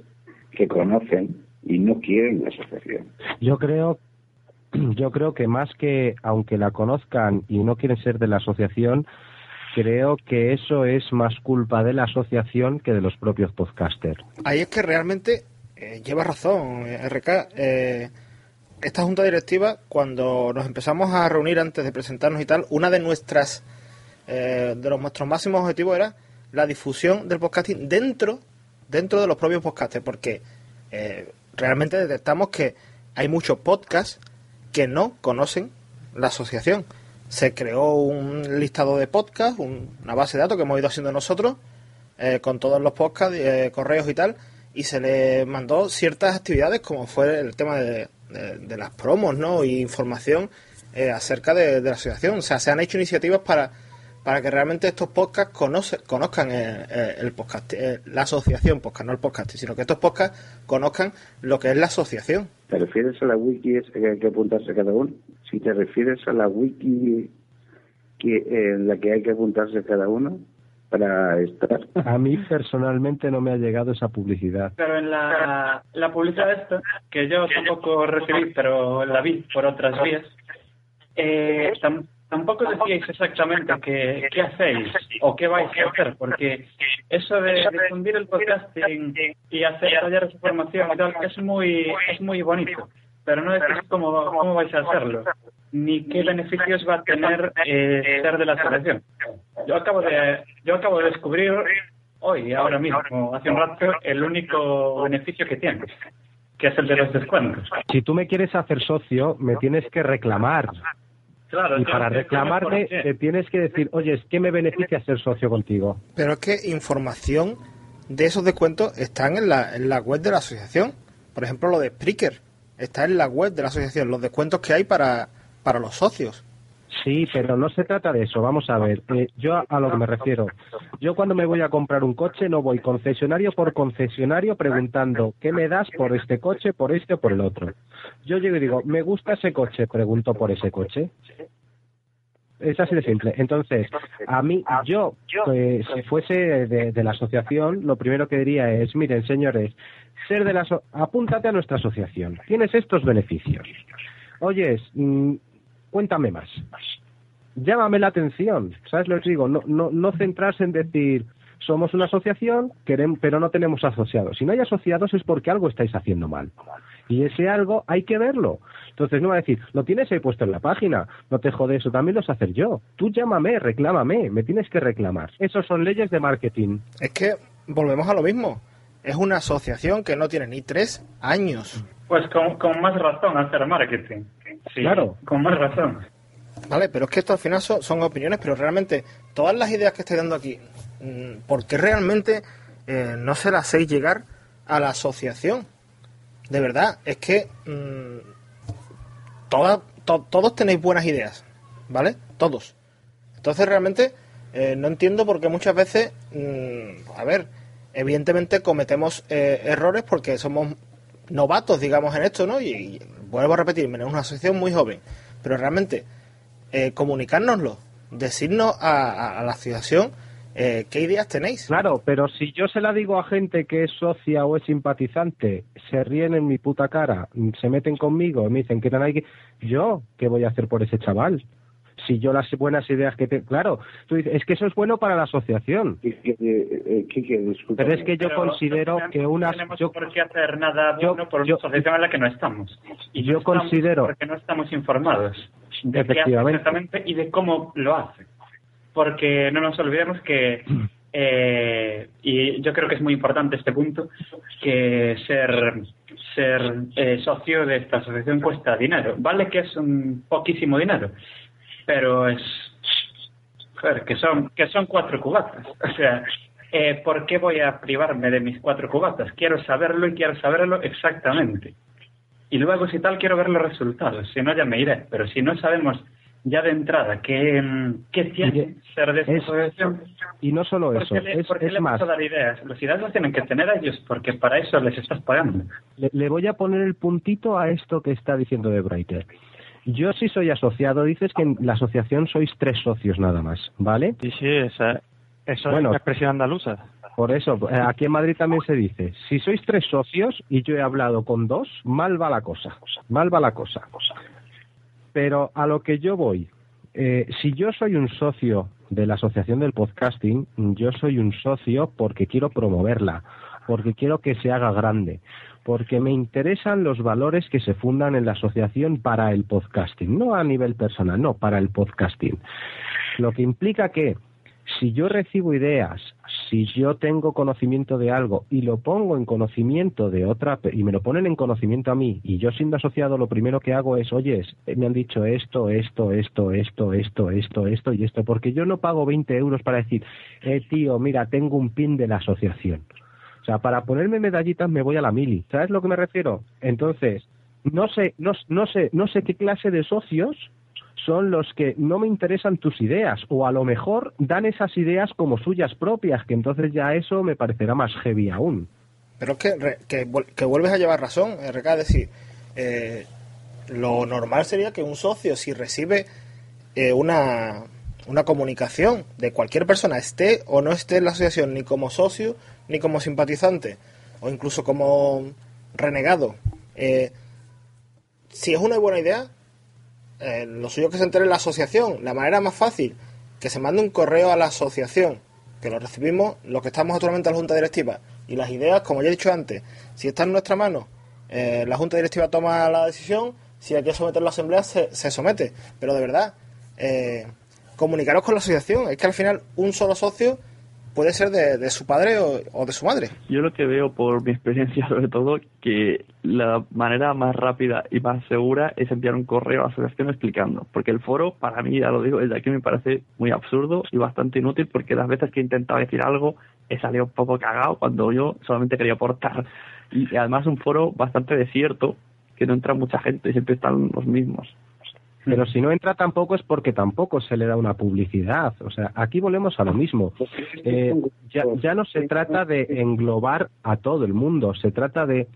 que conocen y no quieren la asociación. yo creo, *clears throat* yo creo que más que aunque la conozcan y no quieren ser de la asociación, creo que eso es más culpa de la asociación que de los propios podcasters. Ahí es que realmente eh, lleva razón, eh, RK. Eh, esta junta directiva, cuando nos empezamos a reunir antes de presentarnos y tal, una de nuestras, eh, de los nuestros máximos objetivos era la difusión del podcasting dentro, dentro de los propios podcasters, porque eh, realmente detectamos que hay muchos podcasts que no conocen la asociación. Se creó un listado de podcasts, un- una base de datos que hemos ido haciendo nosotros, con todos los podcasts, correos y tal, y se le mandó ciertas actividades como fue el tema de, de- las promos, ¿no? Y información eh, acerca de, la asociación. O sea, se han hecho iniciativas para, para que realmente estos podcasts conoce- conozcan eh, eh, el podcast, eh, la asociación podcast, no el podcast, sino que estos podcasts conozcan lo que es la asociación. ¿Te refieres a la wiki esa que hay que apuntarse cada uno? Si te refieres a la wiki que, en la que hay que apuntarse cada uno para estar. A mí personalmente no me ha llegado esa publicidad. Pero en la, la publicidad esta, que yo tampoco recibí, pero la vi por otras vías, eh, tam- tampoco decíais exactamente qué, qué hacéis o qué vais a hacer, porque eso de difundir el podcasting y hacer tallar esa formación y tal es muy, es muy bonito, pero no decís cómo, cómo vais a hacerlo, ni qué beneficios va a tener eh, ser de la asociación. Yo acabo de, yo acabo de descubrir hoy, ahora mismo, hace un rato, el único beneficio que tiene, que es el de los descuentos. Si tú me quieres hacer socio, me tienes que reclamar. Claro, Y para reclamarme, te tienes que decir, oye, es que me beneficia ser socio contigo. Pero es que información de esos descuentos están en la, en la web de la asociación. Por ejemplo, lo de Spreaker está en la web de la asociación, los descuentos que hay para, para los socios. Sí, pero no se trata de eso. Vamos a ver, eh, yo a, a lo que me refiero. Yo cuando me voy a comprar un coche no voy concesionario por concesionario preguntando qué me das por este coche, por este o por el otro. Yo llego y digo, me gusta ese coche, pregunto por ese coche. Es así de simple. Entonces, a mí, yo, eh, si fuese de, de la asociación, lo primero que diría es, miren, señores, ser de la aso- apúntate a nuestra asociación. Tienes estos beneficios. Oyes, mm, cuéntame más. Llámame la atención, ¿sabes lo que digo? No, no, no centrarse en decir, somos una asociación, queremos, pero no tenemos asociados. Si no hay asociados es porque algo estáis haciendo mal. Y ese algo hay que verlo. Entonces no va a decir, lo tienes ahí puesto en la página, no te jode eso, también lo sé hacer yo. Tú llámame, reclámame, me tienes que reclamar. Esos son leyes de marketing. Es que volvemos a lo mismo. Es una asociación que no tiene ni tres años. Pues con, con más razón hacer marketing. Sí, Claro. Con más razón. Vale, pero es que esto al final son, son opiniones, pero realmente todas las ideas que estoy dando aquí, mm, ¿por qué realmente eh, no se las hacéis llegar a la asociación? De verdad, es que mm, todas- to- todos tenéis buenas ideas, ¿vale? Todos. Entonces realmente eh, no entiendo por qué muchas veces, mm, a ver, evidentemente cometemos eh, errores porque somos novatos, digamos, en esto, ¿no? Y, vuelvo a repetirme, es una asociación muy joven, pero realmente eh, comunicárnoslo, decirnos a- a la asociación eh, qué ideas tenéis. Claro, pero si yo se la digo a gente que es socia o es simpatizante, se ríen en mi puta cara, se meten conmigo, me dicen que hay que... Yo, ¿qué voy a hacer por ese chaval? Si yo las buenas ideas que te... Claro, tú dices, es que eso es bueno para la asociación. eh, Pero es que yo Pero considero no que unas... tenemos Yo, por qué hacer nada yo- bueno por una yo- asociación en la que no estamos. Y yo no estamos considero- Porque no estamos informados de qué hace Efectivamente. exactamente y de cómo lo hace. Porque no nos olvidemos que, eh, y yo creo que es muy importante este punto, que ser ser eh, socio de esta asociación cuesta dinero. Vale que es un poquísimo dinero, pero es joder, que son que son cuatro cubatas. O sea, eh, ¿por qué voy a privarme de mis cuatro cubatas? Quiero saberlo y quiero saberlo exactamente. Y luego, si tal, quiero ver los resultados. Si no, ya me iré. Pero si no sabemos ya de entrada qué, mm, qué tiene ser de esta es- asociación, y no solo ¿por eso, qué le, es, por qué es le más, dar ideas? Las ideas las tienen que tener ellos, porque para eso les estás pagando. le, le voy a poner el puntito a esto que está diciendo de Breiter. Yo sí soy asociado, dices que en la asociación sois tres socios nada más, ¿vale? Sí, sí, esa, eso Bueno. es una expresión andaluza. Por eso, eh, aquí en Madrid también se dice, si sois tres socios y yo he hablado con dos, mal va la cosa, mal va la cosa. Pero a lo que yo voy, eh, si yo soy un socio de la Asociación del Podcasting, yo soy un socio porque quiero promoverla, porque quiero que se haga grande, porque me interesan los valores que se fundan en la asociación para el podcasting, no a nivel personal, no, para el podcasting. Lo que implica que si yo recibo ideas, si yo tengo conocimiento de algo y lo pongo en conocimiento de otra y me lo ponen en conocimiento a mí y yo siendo asociado lo primero que hago es, oye, me han dicho esto, esto, esto, esto, esto, esto, esto y esto, porque yo no pago 20 euros para decir, eh, tío, mira, tengo un pin de la asociación. O sea, para ponerme medallitas me voy a la mili. ¿Sabes lo que me refiero? Entonces, no sé, no, no sé, no sé qué clase de socios son los que no me interesan tus ideas o a lo mejor dan esas ideas como suyas propias, que entonces ya eso me parecerá más heavy aún. Pero es que, que, que vuelves a llevar razón, RK, es decir, eh, lo normal sería que un socio, si recibe eh, una, una comunicación de cualquier persona, esté o no esté en la asociación, ni como socio, ni como simpatizante, o incluso como renegado, eh, si es una buena idea, eh, lo suyo que se entere en la asociación. La manera más fácil, que se mande un correo a la asociación, que lo recibimos los que estamos actualmente en la Junta Directiva. Y las ideas, como ya he dicho antes, si está en nuestra mano, eh, la Junta Directiva toma la decisión, si hay que someterlo a la Asamblea, se, se somete. Pero de verdad, eh, comunicaros con la asociación. Es que al final un solo socio puede ser de, su padre o, de su madre. Yo lo que veo por mi experiencia, *laughs* sobre todo, que la manera más rápida y más segura es enviar un correo a la asociación explicando. Porque el foro, para mí, ya lo digo, desde aquí me parece muy absurdo y bastante inútil porque las veces que he intentado decir algo he salido un poco cagado cuando yo solamente quería aportar. Y además un foro bastante desierto, que no entra mucha gente, siempre están los mismos. Pero si no entra tampoco es porque tampoco se le da una publicidad. O sea, aquí volvemos a lo mismo. Eh, ya, ya no se trata de englobar a todo el mundo, se trata de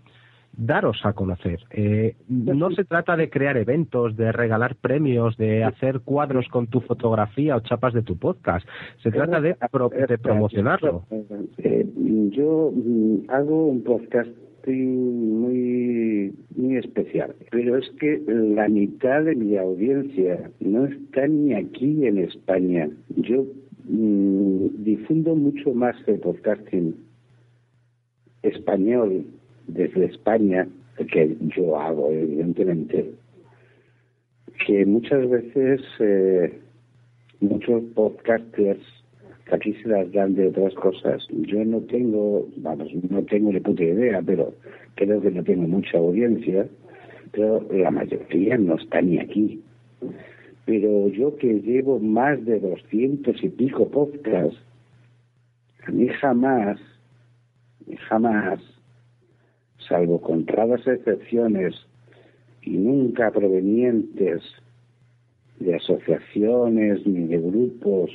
daros a conocer. Eh, no se trata de crear eventos, de regalar premios, de hacer cuadros con tu fotografía o chapas de tu podcast. Se trata de, pro- de promocionarlo. Eh, yo mm, hago un podcasting muy, muy especial, pero es que la mitad de mi audiencia no está ni aquí en España. Yo mm, difundo mucho más el podcasting español desde España, que yo hago, evidentemente, que muchas veces eh, muchos podcasters aquí se las dan de otras cosas. Yo no tengo, vamos, no tengo ni puta idea, pero creo que no tengo mucha audiencia, pero la mayoría no está ni aquí. Pero yo que llevo más de doscientos y pico podcasts, a mí jamás, jamás, salvo con raras excepciones y nunca provenientes de asociaciones ni de grupos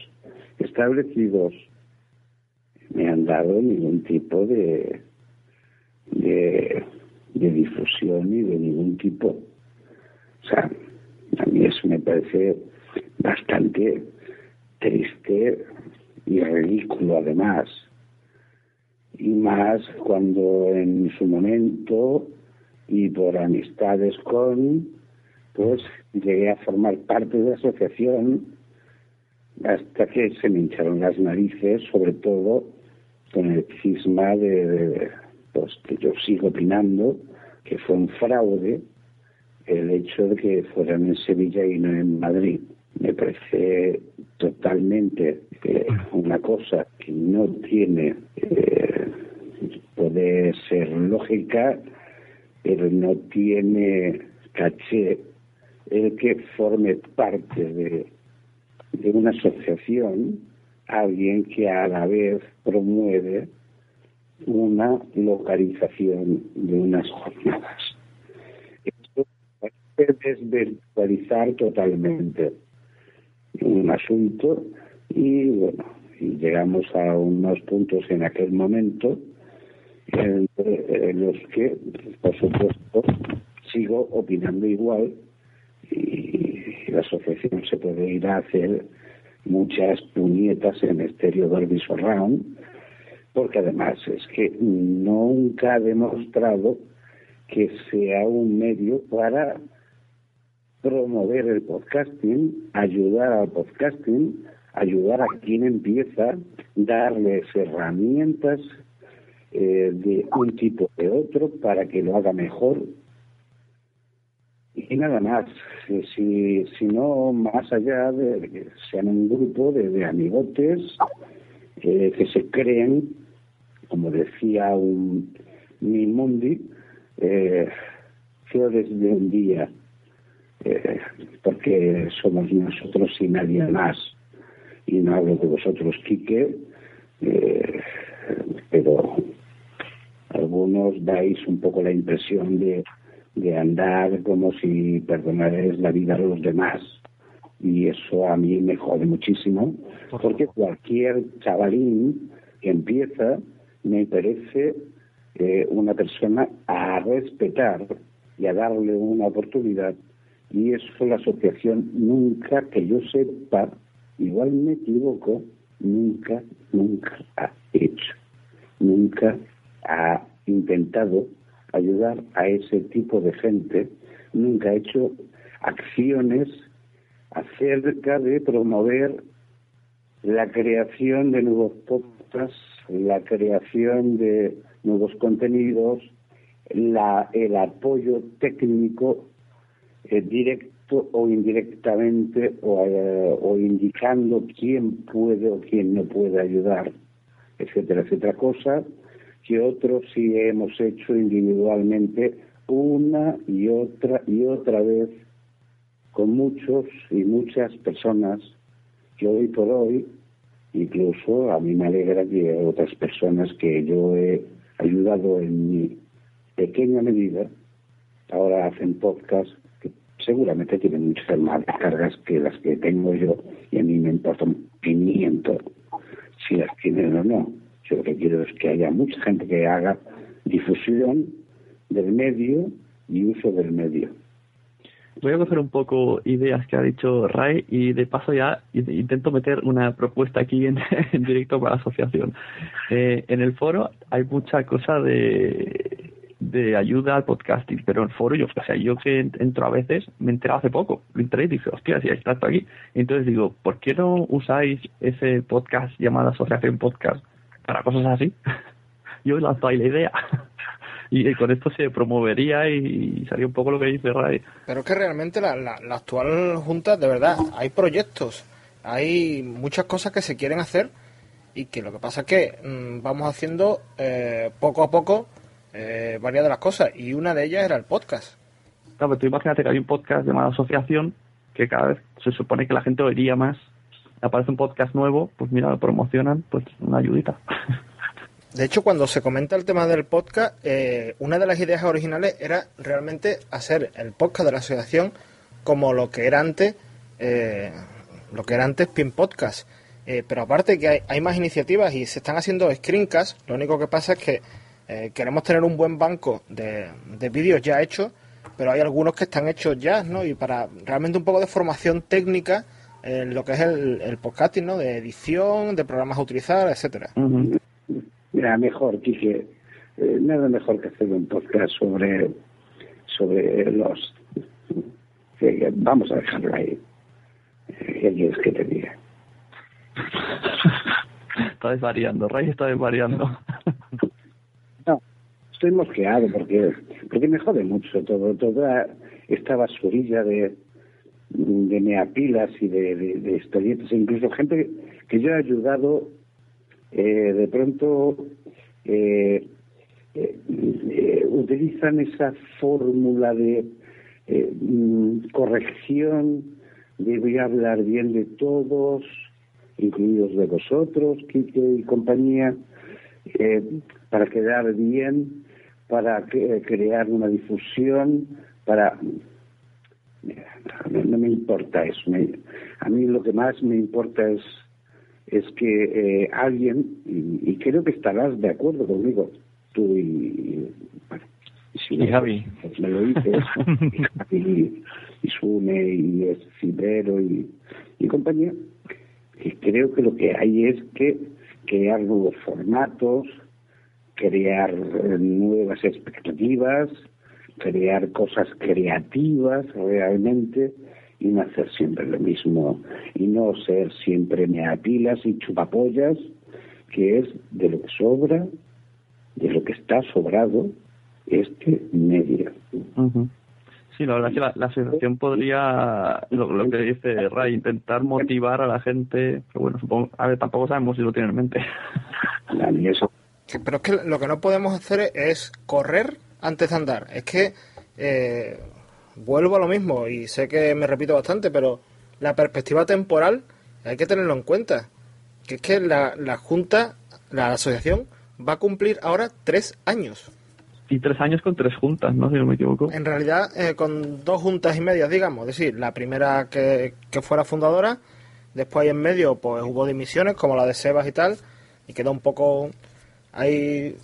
establecidos, me han dado ningún tipo de, de, difusión ni de ningún tipo. O sea, a mí eso me parece bastante triste y ridículo además. Y más cuando en su momento y por amistades con, pues llegué a formar parte de la asociación hasta que se me hincharon las narices, sobre todo con el cisma de, de, pues que yo sigo opinando que fue un fraude el hecho de que fueran en Sevilla y no en Madrid. Me parece totalmente eh, una cosa que no tiene, eh, puede ser lógica, pero no tiene caché el que forme parte de, de una asociación alguien que a la vez promueve una localización de unas jornadas. Esto parece desvirtualizar totalmente un asunto y bueno, llegamos a unos puntos en aquel momento en, en los que, por supuesto, sigo opinando igual y la asociación se puede ir a hacer muchas puñetas en estéreo Dolby Surround porque además es que nunca ha demostrado que sea un medio para promover el podcasting, ayudar al podcasting, ayudar a quien empieza, darles herramientas eh, de un tipo de otro para que lo haga mejor y nada más, si, si no más allá de que sean un grupo de, amigotes eh, que se creen, como decía un Mimundi, eh, flores de un día, eh, porque somos nosotros y nadie más. Y no hablo de vosotros, Quique, eh, pero algunos dais un poco la impresión de de andar como si perdonares la vida a los demás. Y eso a mí me jode muchísimo, porque cualquier chavalín que empieza me parece eh, una persona a respetar y a darle una oportunidad. Y eso la asociación nunca, que yo sepa, igual me equivoco, nunca, nunca ha hecho. Nunca ha intentado ayudar a ese tipo de gente, nunca ha hecho acciones acerca de promover la creación de nuevos podcasts, la creación de nuevos contenidos, la, el apoyo técnico eh, directo o indirectamente o, eh, o indicando quién puede o quién no puede ayudar, etcétera, etcétera, cosas que otros sí hemos hecho individualmente una y otra y otra vez con muchos y muchas personas que hoy por hoy, incluso a mí me alegra que otras personas que yo he ayudado en mi pequeña medida, ahora hacen podcast que seguramente tienen muchas más descargas que las que tengo yo y a mí me importa un pimiento si las tienen o no. Yo lo que quiero es que haya mucha gente que haga difusión del medio y uso del medio. Voy a coger un poco ideas que ha dicho Ray y de paso ya intento meter una propuesta aquí *laughs* en, directo para la asociación. Eh, en el foro hay mucha cosa de, de ayuda al podcasting, pero en foro yo, o sea, yo que entro a veces, me enteré hace poco, lo entré y dije, hostia, si está esto aquí. Entonces digo, ¿por qué no usáis ese podcast llamado Asociación Podcast para cosas así? *laughs* yo lanzo ahí la idea. *laughs* y, y con esto se promovería y, y salía un poco lo que dice Ray. Pero es que realmente la, la, la actual Junta, de verdad, hay proyectos, hay muchas cosas que se quieren hacer y que lo que pasa es que mm, vamos haciendo eh, poco a poco eh, varias de las cosas y una de ellas era el podcast. Claro, pero tú imagínate que hay un podcast llamado Asociación que cada vez se supone que la gente oiría más. Aparece un podcast nuevo, pues mira, lo promocionan, pues una ayudita. De hecho, cuando se comenta el tema del podcast, eh, una de las ideas originales era realmente hacer el podcast de la asociación como lo que era antes, eh, lo que era antes Pin Podcast. Eh, pero aparte que hay, hay más iniciativas y se están haciendo screencasts, lo único que pasa es que eh, queremos tener un buen banco de, de vídeos ya hechos, pero hay algunos que están hechos ya, ¿no? Y para realmente un poco de formación técnica en lo que es el, el podcasting, ¿no? De edición, de programas a utilizar, etcétera. Mira, mejor, Quique, eh, nada mejor que hacer un podcast sobre, sobre los... vamos a dejarlo ahí. Eh, ¿Qué quieres que te diga? *laughs* está desvariando, Ray está desvariando. No, estoy mosqueado porque, porque me jode mucho todo, toda esta basurilla de, de meapilas y de, de, de e incluso gente que yo he ayudado, eh, de pronto eh, eh, eh, utilizan esa fórmula de mm, corrección, de voy a hablar bien de todos, incluidos de vosotros, Quique y compañía, para quedar bien, para crear una difusión, para... No, no me importa eso. me- a mí lo que más me importa es, es que eh, alguien, y, y creo que estarás de acuerdo conmigo, tú y... bueno, y si no, Javi. pues me lo dices, *laughs* y y Sune, y Cibero, y, y compañía, que creo que lo que hay es que crear nuevos formatos, crear eh, nuevas expectativas, crear cosas creativas realmente y no hacer siempre lo mismo y no ser siempre meapilas y chupapollas, que es de lo que sobra, de lo que está sobrado este medio. Ujú. Sí, la verdad es que la, la asociación podría, lo, lo que dice Ray, intentar motivar a la gente, pero bueno, supongo, a ver, tampoco sabemos si lo tienen en mente. Que- Pero es que lo que no podemos hacer es correr antes de andar. Es que eh, vuelvo a lo mismo y sé que me repito bastante, pero la perspectiva temporal hay que tenerlo en cuenta. Que es que la, la Junta, la asociación, va a cumplir ahora tres años. Y tres años con tres juntas, ¿no? Si no me equivoco. En realidad, eh, con dos juntas y medias, digamos. Es decir, la primera que, que fuera fundadora, después ahí en medio pues hubo dimisiones, como la de Sebas y tal, y quedó un poco ahí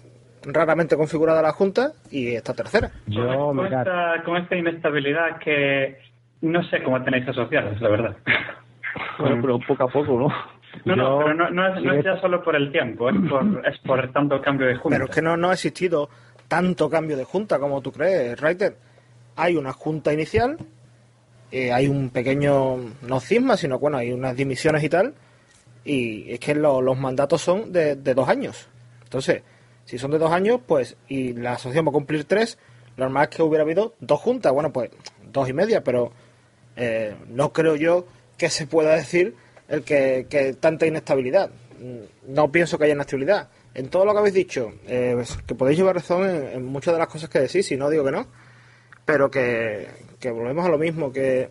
raramente configurada la junta, y esta tercera. con, esta, con esta inestabilidad que no sé cómo tenéis asociados, la verdad. Bueno, pero poco a poco, ¿no? No, no, pero no, no es, no es ya solo por el tiempo, es por, es por tanto cambio de junta. Pero es que no, no ha existido tanto cambio de junta como tú crees, Reiter. Hay una junta inicial, eh, hay un pequeño, no cisma, sino bueno, hay unas dimisiones y tal, y es que lo- los mandatos son de, de dos años. Entonces, si son de dos años, pues, y la asociación va a cumplir tres, lo normal es que hubiera habido dos juntas, bueno, pues dos y media, pero eh, no creo yo que se pueda decir el que, que tanta inestabilidad. Mm, No pienso que haya inestabilidad. En todo lo que habéis dicho, eh, pues, que podéis llevar razón en, muchas de las cosas que decís, y no digo que no, pero que, volvemos a lo mismo, que,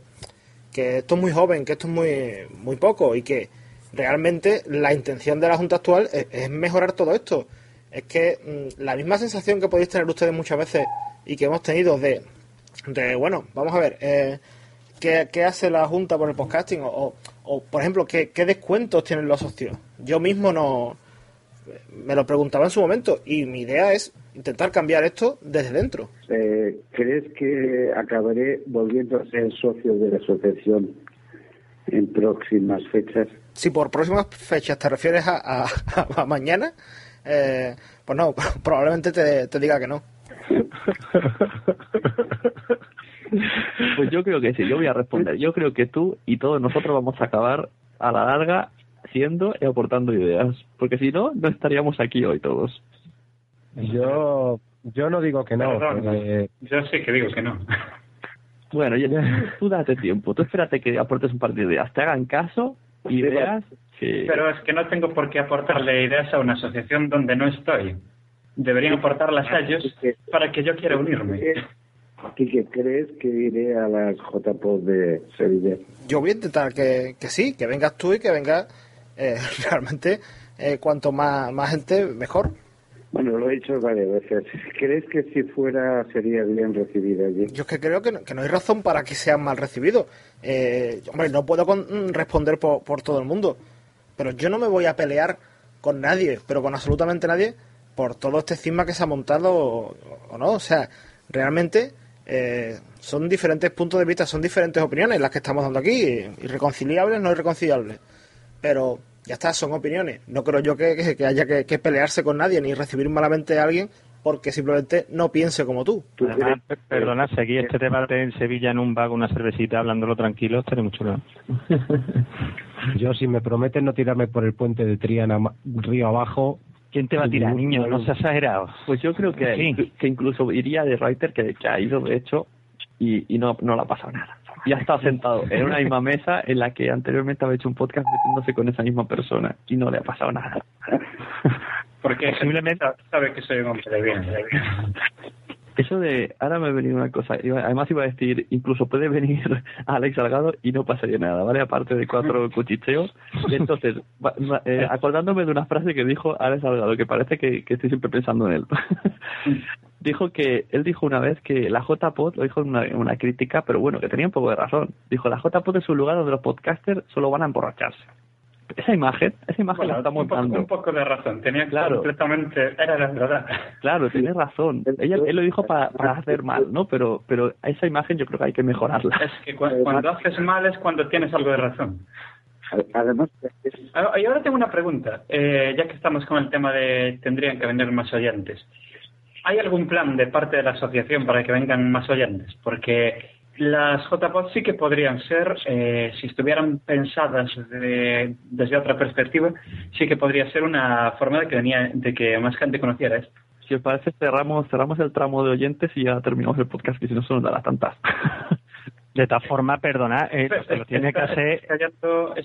que esto es muy joven, que esto es muy, muy poco, y que realmente la intención de la Junta actual es mejorar todo esto. Es que mm, la misma sensación que podéis tener ustedes muchas veces y que hemos tenido de, de bueno, vamos a ver, eh, ¿qué, qué hace la Junta por el podcasting? O, o, o, por ejemplo, ¿qué, ¿qué descuentos tienen los socios? Yo mismo no me lo preguntaba en su momento y mi idea es intentar cambiar esto desde dentro. Eh, ¿Crees que acabaré volviendo a ser socio de la asociación en próximas fechas? Si por próximas fechas te refieres a, a- *laughs* a mañana, eh, pues no, *laughs* probablemente te, te diga que no. Pues yo creo que sí, yo voy a responder. Yo creo que tú y todos nosotros vamos a acabar a la larga siendo y aportando ideas. Porque si no, no estaríamos aquí hoy todos. Yo, yo no digo que no. Perdón, porque- Yo sí que digo que no. Bueno, *laughs* tú date tiempo, tú espérate que aportes un par de ideas, te hagan caso y veas que... Pero es que no tengo por qué aportarle ideas a una asociación donde no estoy. Deberían aportarlas a ellos para que yo quiera unirme. Quique, ¿crees que iré a las JPOD de Sevilla? Yo voy a intentar que, que sí, que vengas tú y que venga eh, *laughs* realmente eh, cuanto más, más gente, mejor. Bueno, lo he dicho varias veces. ¿Crees que si fuera sería bien recibida allí? Yo es que creo que no, que no hay razón para que sean mal recibidos. Eh, hombre, no puedo con- mm, responder por, por todo el mundo, pero yo no me voy a pelear con nadie, pero con absolutamente nadie, por todo este cisma que se ha montado o, o no. O sea, realmente eh, son diferentes puntos de vista, son diferentes opiniones las que estamos dando aquí, irreconciliables, no irreconciliables. Pero ya está, son opiniones. No creo yo que, que- que haya que, que pelearse con nadie ni recibir malamente a alguien porque simplemente no piense como tú. Además, per- perdona, seguir este debate en Sevilla en un bar con una cervecita hablándolo tranquilo, estaría mucho chulo. *laughs* Yo, si me prometen no tirarme por el puente de Triana río abajo. ¿Quién te va a tirar, niño? No seas exagerado. Pues yo creo que, Sí. que incluso iría de Reuters, que, que ha ido de hecho, y, y no, no le ha pasado nada. Y ha estado sentado en una misma mesa en la que anteriormente había hecho un podcast metiéndose con esa misma persona y no le ha pasado nada. Porque *laughs* posiblemente sabe que soy un hombre de bien. Eso de, ahora me ha venido una cosa, además iba a decir, incluso puede venir *laughs* Alex Salgado y no pasaría nada, ¿vale? Aparte de cuatro *laughs* cuchicheos. Entonces, eh, *laughs* acordándome de una frase que dijo Alex Salgado, que parece que, que estoy siempre pensando en él. dijo que, él dijo una vez que la JPod, lo dijo en una, en una crítica, pero bueno, que tenía un poco de razón. Dijo, la JPod es un lugar donde los podcasters solo van a emborracharse. Esa imagen, esa imagen la Bueno, un, poco, dando. un poco de razón. Tenía Claro. completamente... *laughs* Era la verdad. Claro, tienes razón. *laughs* Ella, él lo dijo para, para hacer mal, ¿no? Pero, pero esa imagen yo creo que hay que mejorarla. Es que cu- cuando haces mal es cuando tienes algo de razón. Además, Ah, Y ahora tengo una pregunta, eh, ya que estamos con el tema de tendrían que venir más oyentes. ¿Hay algún plan de parte de la asociación para que vengan más oyentes? Porque las JPOD sí que podrían ser, eh, si estuvieran pensadas de- desde otra perspectiva, sí que podría ser una forma de que, venía, de que más gente conociera esto. Si os parece, cerramos, cerramos el tramo de oyentes y ya terminamos el podcast, que si no se nos dará tantas. *laughs* De todas formas, perdona, eh, lo que lo tiene que hacer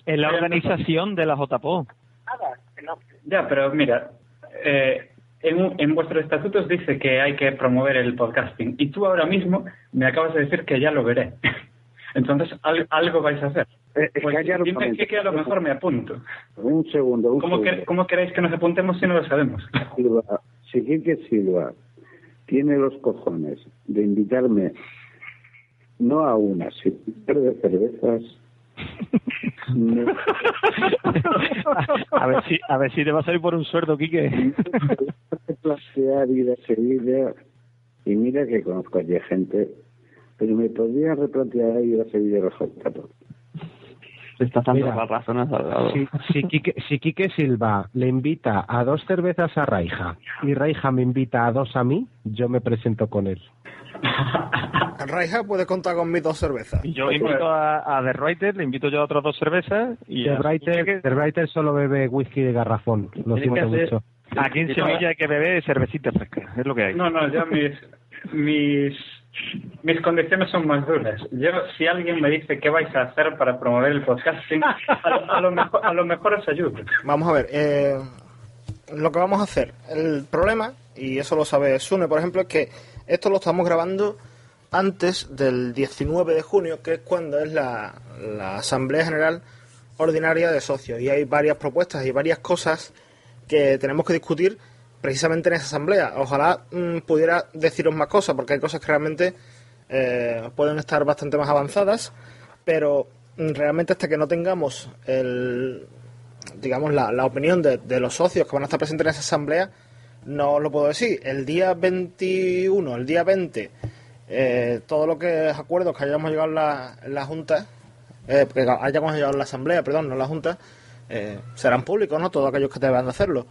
en la organización de la JPO. Ya, pero mira, eh, en, en vuestros estatutos dice que hay que promover el podcasting y tú ahora mismo me acabas de decir que ya lo veré. *laughs* Entonces, al- algo vais a hacer. Eh, Pues dime que, que a lo mejor me apunto. Un segundo, un ¿Cómo, segundo. que- ¿Cómo queréis que nos apuntemos si no lo sabemos? *laughs* Silva, si Quique Silva tiene los cojones de invitarme no a una, sino de cervezas, a ver si a ver si te va a salir por un sueldo, Quique. plantear ir a Sevilla y mira que conozco allí gente, pero me podría replantear ir a Sevilla los JPOD. Le estás dando Mira, las razones al lado. Si, si, Quique, si Quique Silva le invita a dos cervezas a Raija y Raija me invita a dos a mí, yo me presento con él. *laughs* Raija puede contar con mis dos cervezas. Yo invito a, a The Writer, le invito yo a otras dos cervezas y The Writer, The Writer solo bebe whisky de garrafón, lo siento hacer- mucho. Aquí en Sevilla hay que beber cervecita fresca, es lo que hay. No, no, ya mis, mis, mis condiciones son más duras. Yo, si alguien me dice qué vais a hacer para promover el podcasting, a, lo- mejor, os ayudo. Vamos a ver, eh, lo que vamos a hacer. El problema, y eso lo sabe Sune, por ejemplo, es que esto lo estamos grabando antes del 19 de junio, que es cuando es la Asamblea General Ordinaria de Socios. Y hay varias propuestas y varias cosas que tenemos que discutir precisamente en esa asamblea. Ojalá mm, pudiera deciros más cosas, porque hay cosas que realmente eh, pueden estar bastante más avanzadas, pero mm, realmente hasta que no tengamos el, digamos, la, opinión de, de los socios que van a estar presentes en esa asamblea, no lo puedo decir. El día 21, el día 20, eh, todo lo que acuerdos que hayamos llegado en la, la Junta, eh, que hayamos llegado en la asamblea, perdón, no en la Junta, eh, serán públicos, ¿no? Todos aquellos que deban de hacerlo.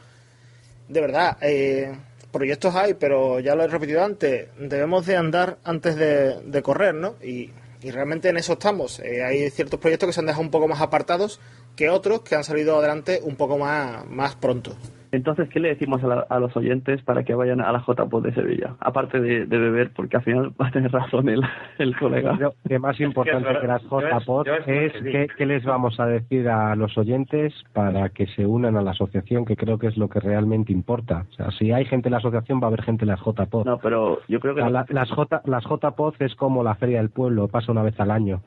De verdad, eh, proyectos hay, pero ya lo he repetido antes, debemos de andar antes de, correr, ¿no? Y, y realmente en eso estamos. Eh, hay ciertos proyectos que se han dejado un poco más apartados que otros que han salido adelante un poco más, más pronto. Entonces, ¿qué le decimos a, la- a los oyentes para que vayan a la JPod de Sevilla? Aparte de, de beber, porque al final va a tener razón el, el colega. Creo que más importante verdad, que las yo es- JPOD yo es es que les vamos a decir a los oyentes para que se unan a la asociación, que creo que es lo que realmente importa. O sea, si hay gente en la asociación, va a haber gente en las JPOD. No, pero yo creo que... O sea, la- las, J, las JPOD es como la Feria del Pueblo, pasa una vez al año.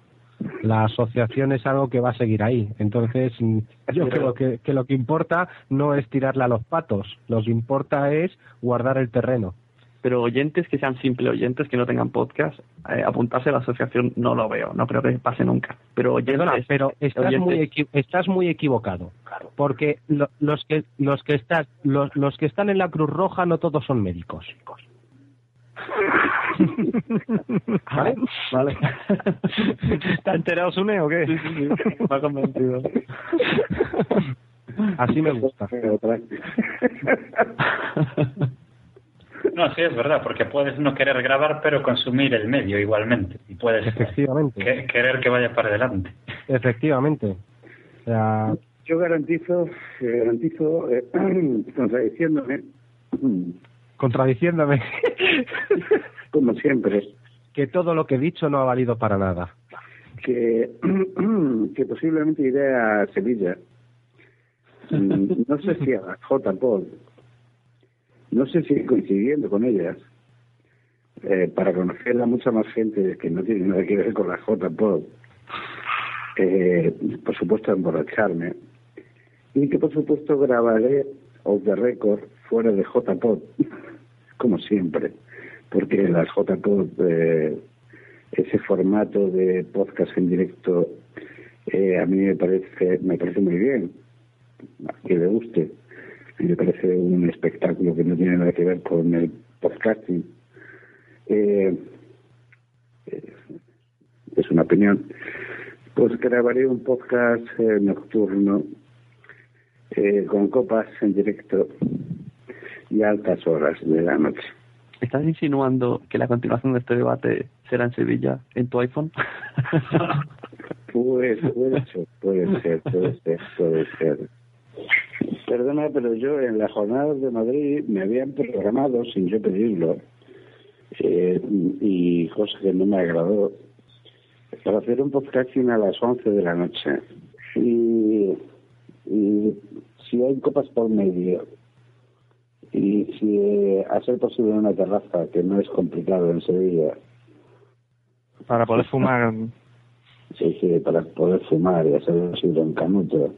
La asociación es algo que va a seguir ahí. Entonces, mm, yo creo que, que lo que importa no es tirarle a los patos, lo que importa es guardar el terreno. Pero oyentes que sean simples oyentes, que no tengan podcast, eh, apuntarse a la asociación no lo veo, no creo que pase nunca. Pero oyentes, Perdona, pero estás oyentes- muy, equi- estás muy equivocado. Porque lo- los que los que están los, los que están en la Cruz Roja no todos son médicos. *laughs* *laughs* ¿Vale? Vale. *laughs* ¿Está enterado Sune o qué? Sí, sí, sí. Me ha convencido. Así me gusta. *laughs* No, sí, es verdad, porque puedes no querer grabar, pero consumir el medio igualmente. Y puedes Efectivamente. que- querer que vaya para adelante. Efectivamente. O sea, Yo garantizo, eh, garantizo, eh, *clears throat* contradiciéndome, *clears throat* contradiciéndome *laughs* como siempre, que todo lo que he dicho no ha valido para nada. que, *clears throat* que posiblemente iré a Sevilla. Mm, No sé si a la JPOD, no sé si coincidiendo con ellas, eh, para conocer a mucha más gente que no tiene nada que ver con la JPOD. Eh, por supuesto, emborracharme. Y que por supuesto grabaré off the record fuera de JPOD, *laughs* como siempre. Porque las JPOD, eh, ese formato de podcast en directo, eh, a mí me parece, me parece muy bien. A quien le guste. Me parece un espectáculo que no tiene nada que ver con el podcasting. Eh, eh, es una opinión. Pues grabaré un podcast eh, nocturno eh, con copas en directo y altas horas de la noche. ¿Estás insinuando que la continuación de este debate será en Sevilla, en tu iPhone? *laughs* Pues puede ser, puede ser, puede ser, puede ser. Perdona, pero yo en las jornadas de Madrid me habían programado, sin yo pedirlo, eh, y cosa que no me agradó, para hacer un podcasting a las 11 de la noche. Y, y si hay copas por medio, y si eh, a ser posible una terraza, que no es complicado en Sevilla, Para poder *laughs* fumar. Sí, sí, para poder fumar y hacer posible en canuto.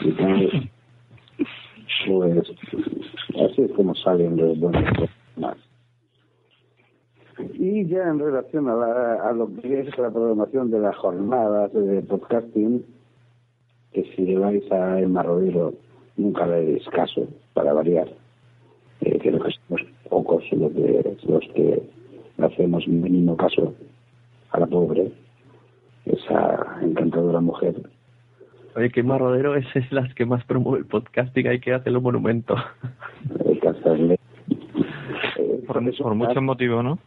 Y tal, pues así es como salen los buenos más. Y ya en relación a, la- a lo que es la programación de las jornadas de podcasting, que si lleváis a Emma Rodero nunca le deis caso, para variar. Eh, creo que somos pocos los que, los que hacemos mínimo caso a la pobre, esa encantadora mujer. Oye, que Marrodero es, es las que más promueve el podcasting, hay que hacerlo monumento. Hay que hacerle. Eh, Por, por muchos motivos, ¿no?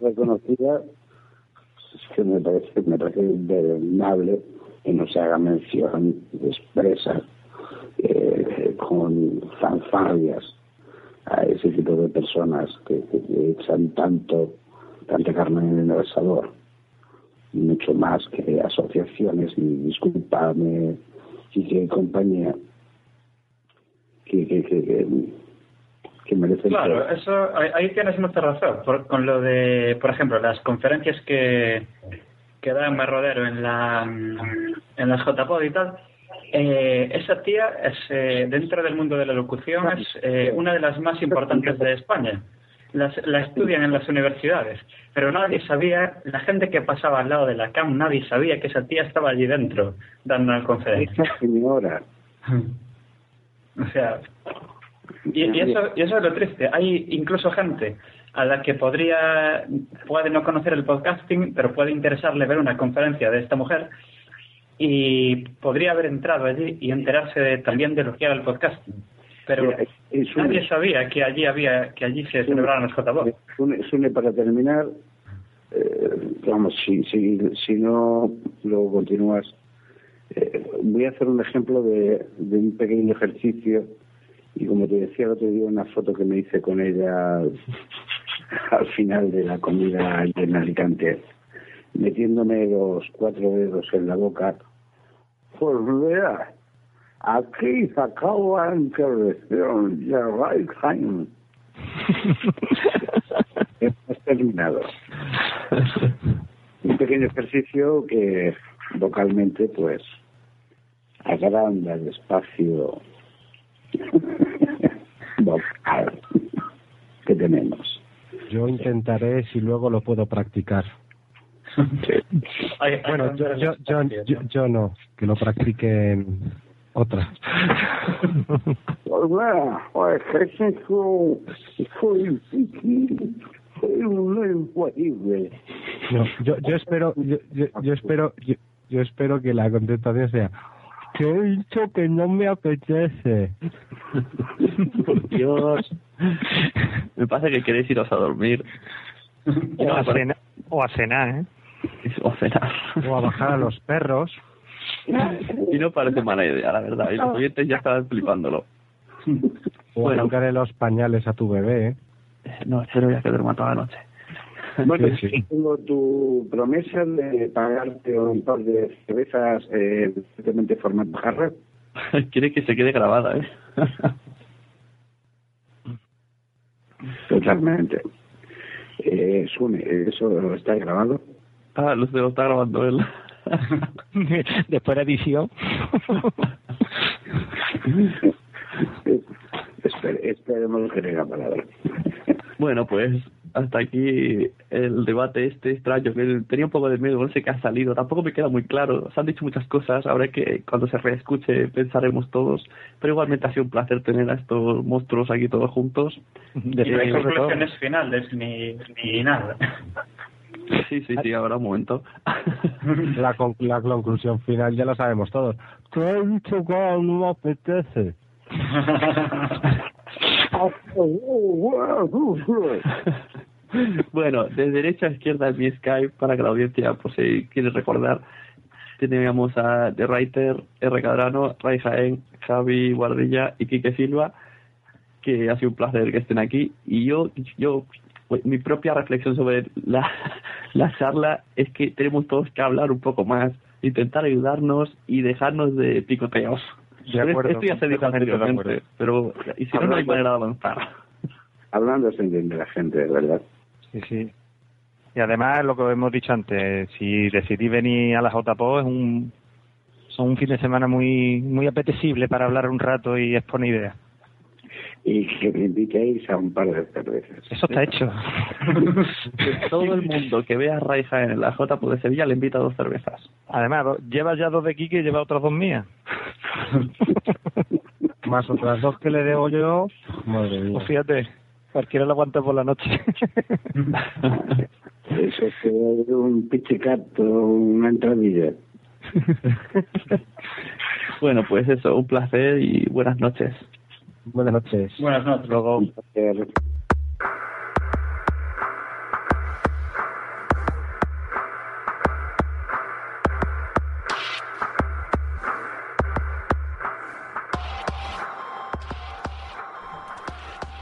reconocida es que me parece me parece que no se haga mención expresa eh, con fanfarrias a ese tipo de personas que, que- que echan tanto tanta carne en el asador mucho más que asociaciones y disculpame y que compañía que, que, que, que, merecen Claro, eso ahí, tienes mucha razón. Por- con lo de, por ejemplo, las conferencias que, que da en Rodero en la en las JPod y tal. Eh, esa tía es eh, dentro del mundo de la locución es eh, una de las más importantes de España. Las, la estudian en las universidades, pero nadie sabía, la gente que pasaba al lado de la CAM, nadie sabía que esa tía estaba allí dentro dando una conferencia. esa señora O sea, y, y eso, y eso es lo triste. Hay incluso gente a la que podría, puede no conocer el podcasting, pero puede interesarle ver una conferencia de esta mujer y podría haber entrado allí y enterarse de- también de lo que era el podcasting. Pero Mira, es un- nadie sabía que allí había que allí se celebraban los JPOD. Sune, para terminar, eh, vamos, si, si, si no luego continúas, eh, voy a hacer un ejemplo de, de un pequeño ejercicio y como te decía el otro día, una foto que me hice con ella al, *laughs* al final de la comida en Alicante, metiéndome los cuatro dedos en la boca. Pues vea, aquí se acaba la intervención de Reichheim. *laughs* Hemos terminado. Un pequeño ejercicio que vocalmente, pues, agranda el espacio *laughs* vocal que tenemos. Yo intentaré si luego lo puedo practicar. Bueno, yo, yo, yo, yo, yo no, que lo practiquen otras. Pues pues. No, yo, yo espero, yo, yo, yo espero, yo, yo espero que la contestación sea que he dicho que no me apetece. Por Dios. Me pasa que queréis iros a dormir. O a, cena- o a cenar, ¿eh? O a cenar. O a bajar a los perros. *laughs* Y no parece mala idea, la verdad. Y los oyentes ya estaban flipándolo. O a Bueno. cambiarle los pañales a tu bebé. ¿eh? No, espero ya que duerma toda la noche. Bueno, Sí, sí. tengo tu promesa de pagarte un par de cervezas eh, evidentemente formato jarra. *laughs* Quiere que se quede grabada, ¿eh? Totalmente. Eh, Sune, ¿eso está grabado? Ah, lo, lo está grabando él. Después de edición. *laughs* Espere- esperemos que tenga palabra. Bueno, pues hasta aquí el debate este extraño, que tenía un poco de miedo, no sé qué ha salido, tampoco me queda muy claro, se han dicho muchas cosas, habrá que cuando se reescuche pensaremos todos, pero igualmente ha sido un placer tener a estos monstruos aquí todos juntos. Y no hay conclusiones finales ni, ni nada. *laughs* Sí, sí, sí, habrá un momento. *laughs* La, con- la conclusión final ya lo sabemos todos. Te he dicho que no me apetece. *laughs* bueno, de derecha a izquierda en mi Skype para que la audiencia, por si quiere recordar, teníamos a The Writer, R. Cadrano, Ray Jaén, Javi Guardilla y Quique Silva, que ha sido un placer que estén aquí. Y yo, yo mi propia reflexión sobre la, *laughs* la charla es que tenemos todos que hablar un poco más, intentar ayudarnos y dejarnos de picoteos. De acuerdo, Esto ya se dijo anteriormente, pero y si no, no hay manera de avanzar. *laughs* Hablando se entiende la gente, de verdad. Sí, sí. Y además, lo que hemos dicho antes, si decidís venir a la JPO, es un, son un fin de semana muy muy apetecible para hablar un rato y exponer ideas. Y que me invitéis a un par de cervezas. Eso está hecho. *laughs* Todo el mundo que vea a Ray Jaén en la J de Sevilla le invita a dos cervezas. Además, do- lleva ya dos de Kike y lleva otras dos mías. *laughs* Más otras dos que le debo yo. Madre mía. Pues fíjate, cualquiera lo aguanta por la noche. *laughs* Eso es que es un pichicato, una entradilla. Bueno, pues eso, un placer y buenas noches. Buenas noches. Buenas noches. Luego,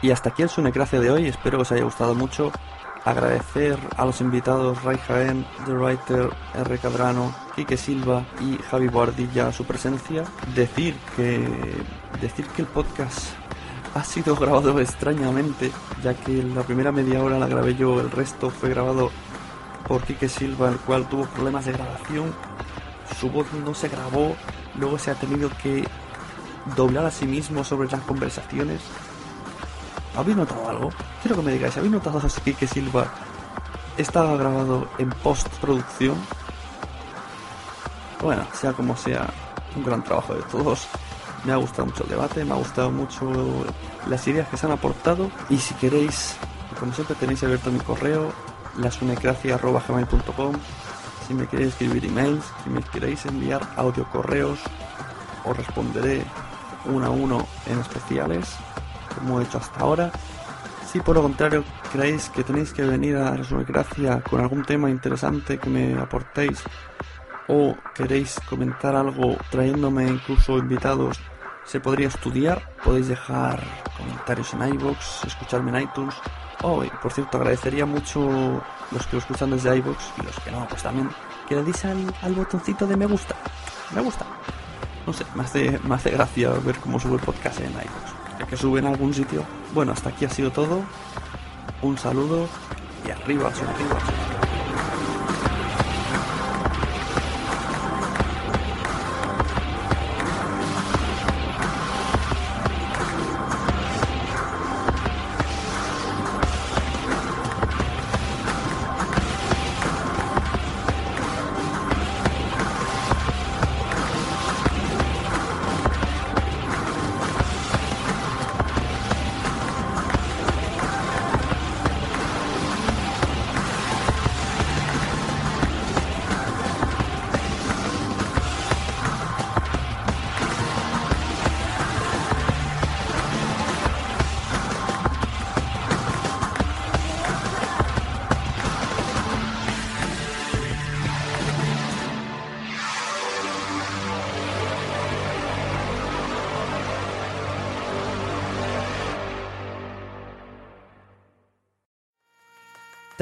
Y hasta aquí el Sunecracia de hoy, espero que os haya gustado mucho. Agradecer a los invitados Ray Jaén, The Writer, R. Cabrano, Quique Silva y Javi Boardilla su presencia. Decir que, decir que el podcast ha sido grabado extrañamente, ya que la primera media hora la grabé yo, el resto fue grabado por Quique Silva, el cual tuvo problemas de grabación. Su voz no se grabó, luego se ha tenido que doblar a sí mismo sobre las conversaciones. ¿Habéis notado algo? Quiero que me digáis, ¿habéis notado así que Silva estaba grabado en postproducción? Bueno, sea como sea, un gran trabajo de todos. Me ha gustado mucho el debate, me ha gustado mucho las ideas que se han aportado. Y si queréis, como siempre tenéis abierto mi correo, lasunecracia.gmail.com Si me queréis escribir emails, si me queréis enviar audio correos, os responderé uno a uno en especiales, como he hecho hasta ahora. Si por lo contrario creéis que tenéis que venir a Gracia con algún tema interesante que me aportéis, o queréis comentar algo trayéndome incluso invitados, se podría estudiar. Podéis dejar comentarios en iBox, escucharme en iTunes. Oh, por cierto, agradecería mucho los que lo escuchan desde iBox y los que no, pues también que le deis al, botoncito de me gusta. Me gusta. No sé, me hace, me hace gracia ver cómo sube el podcast en iBox. Que sube en algún sitio. Bueno, hasta aquí ha sido todo. Un saludo y arriba, arriba.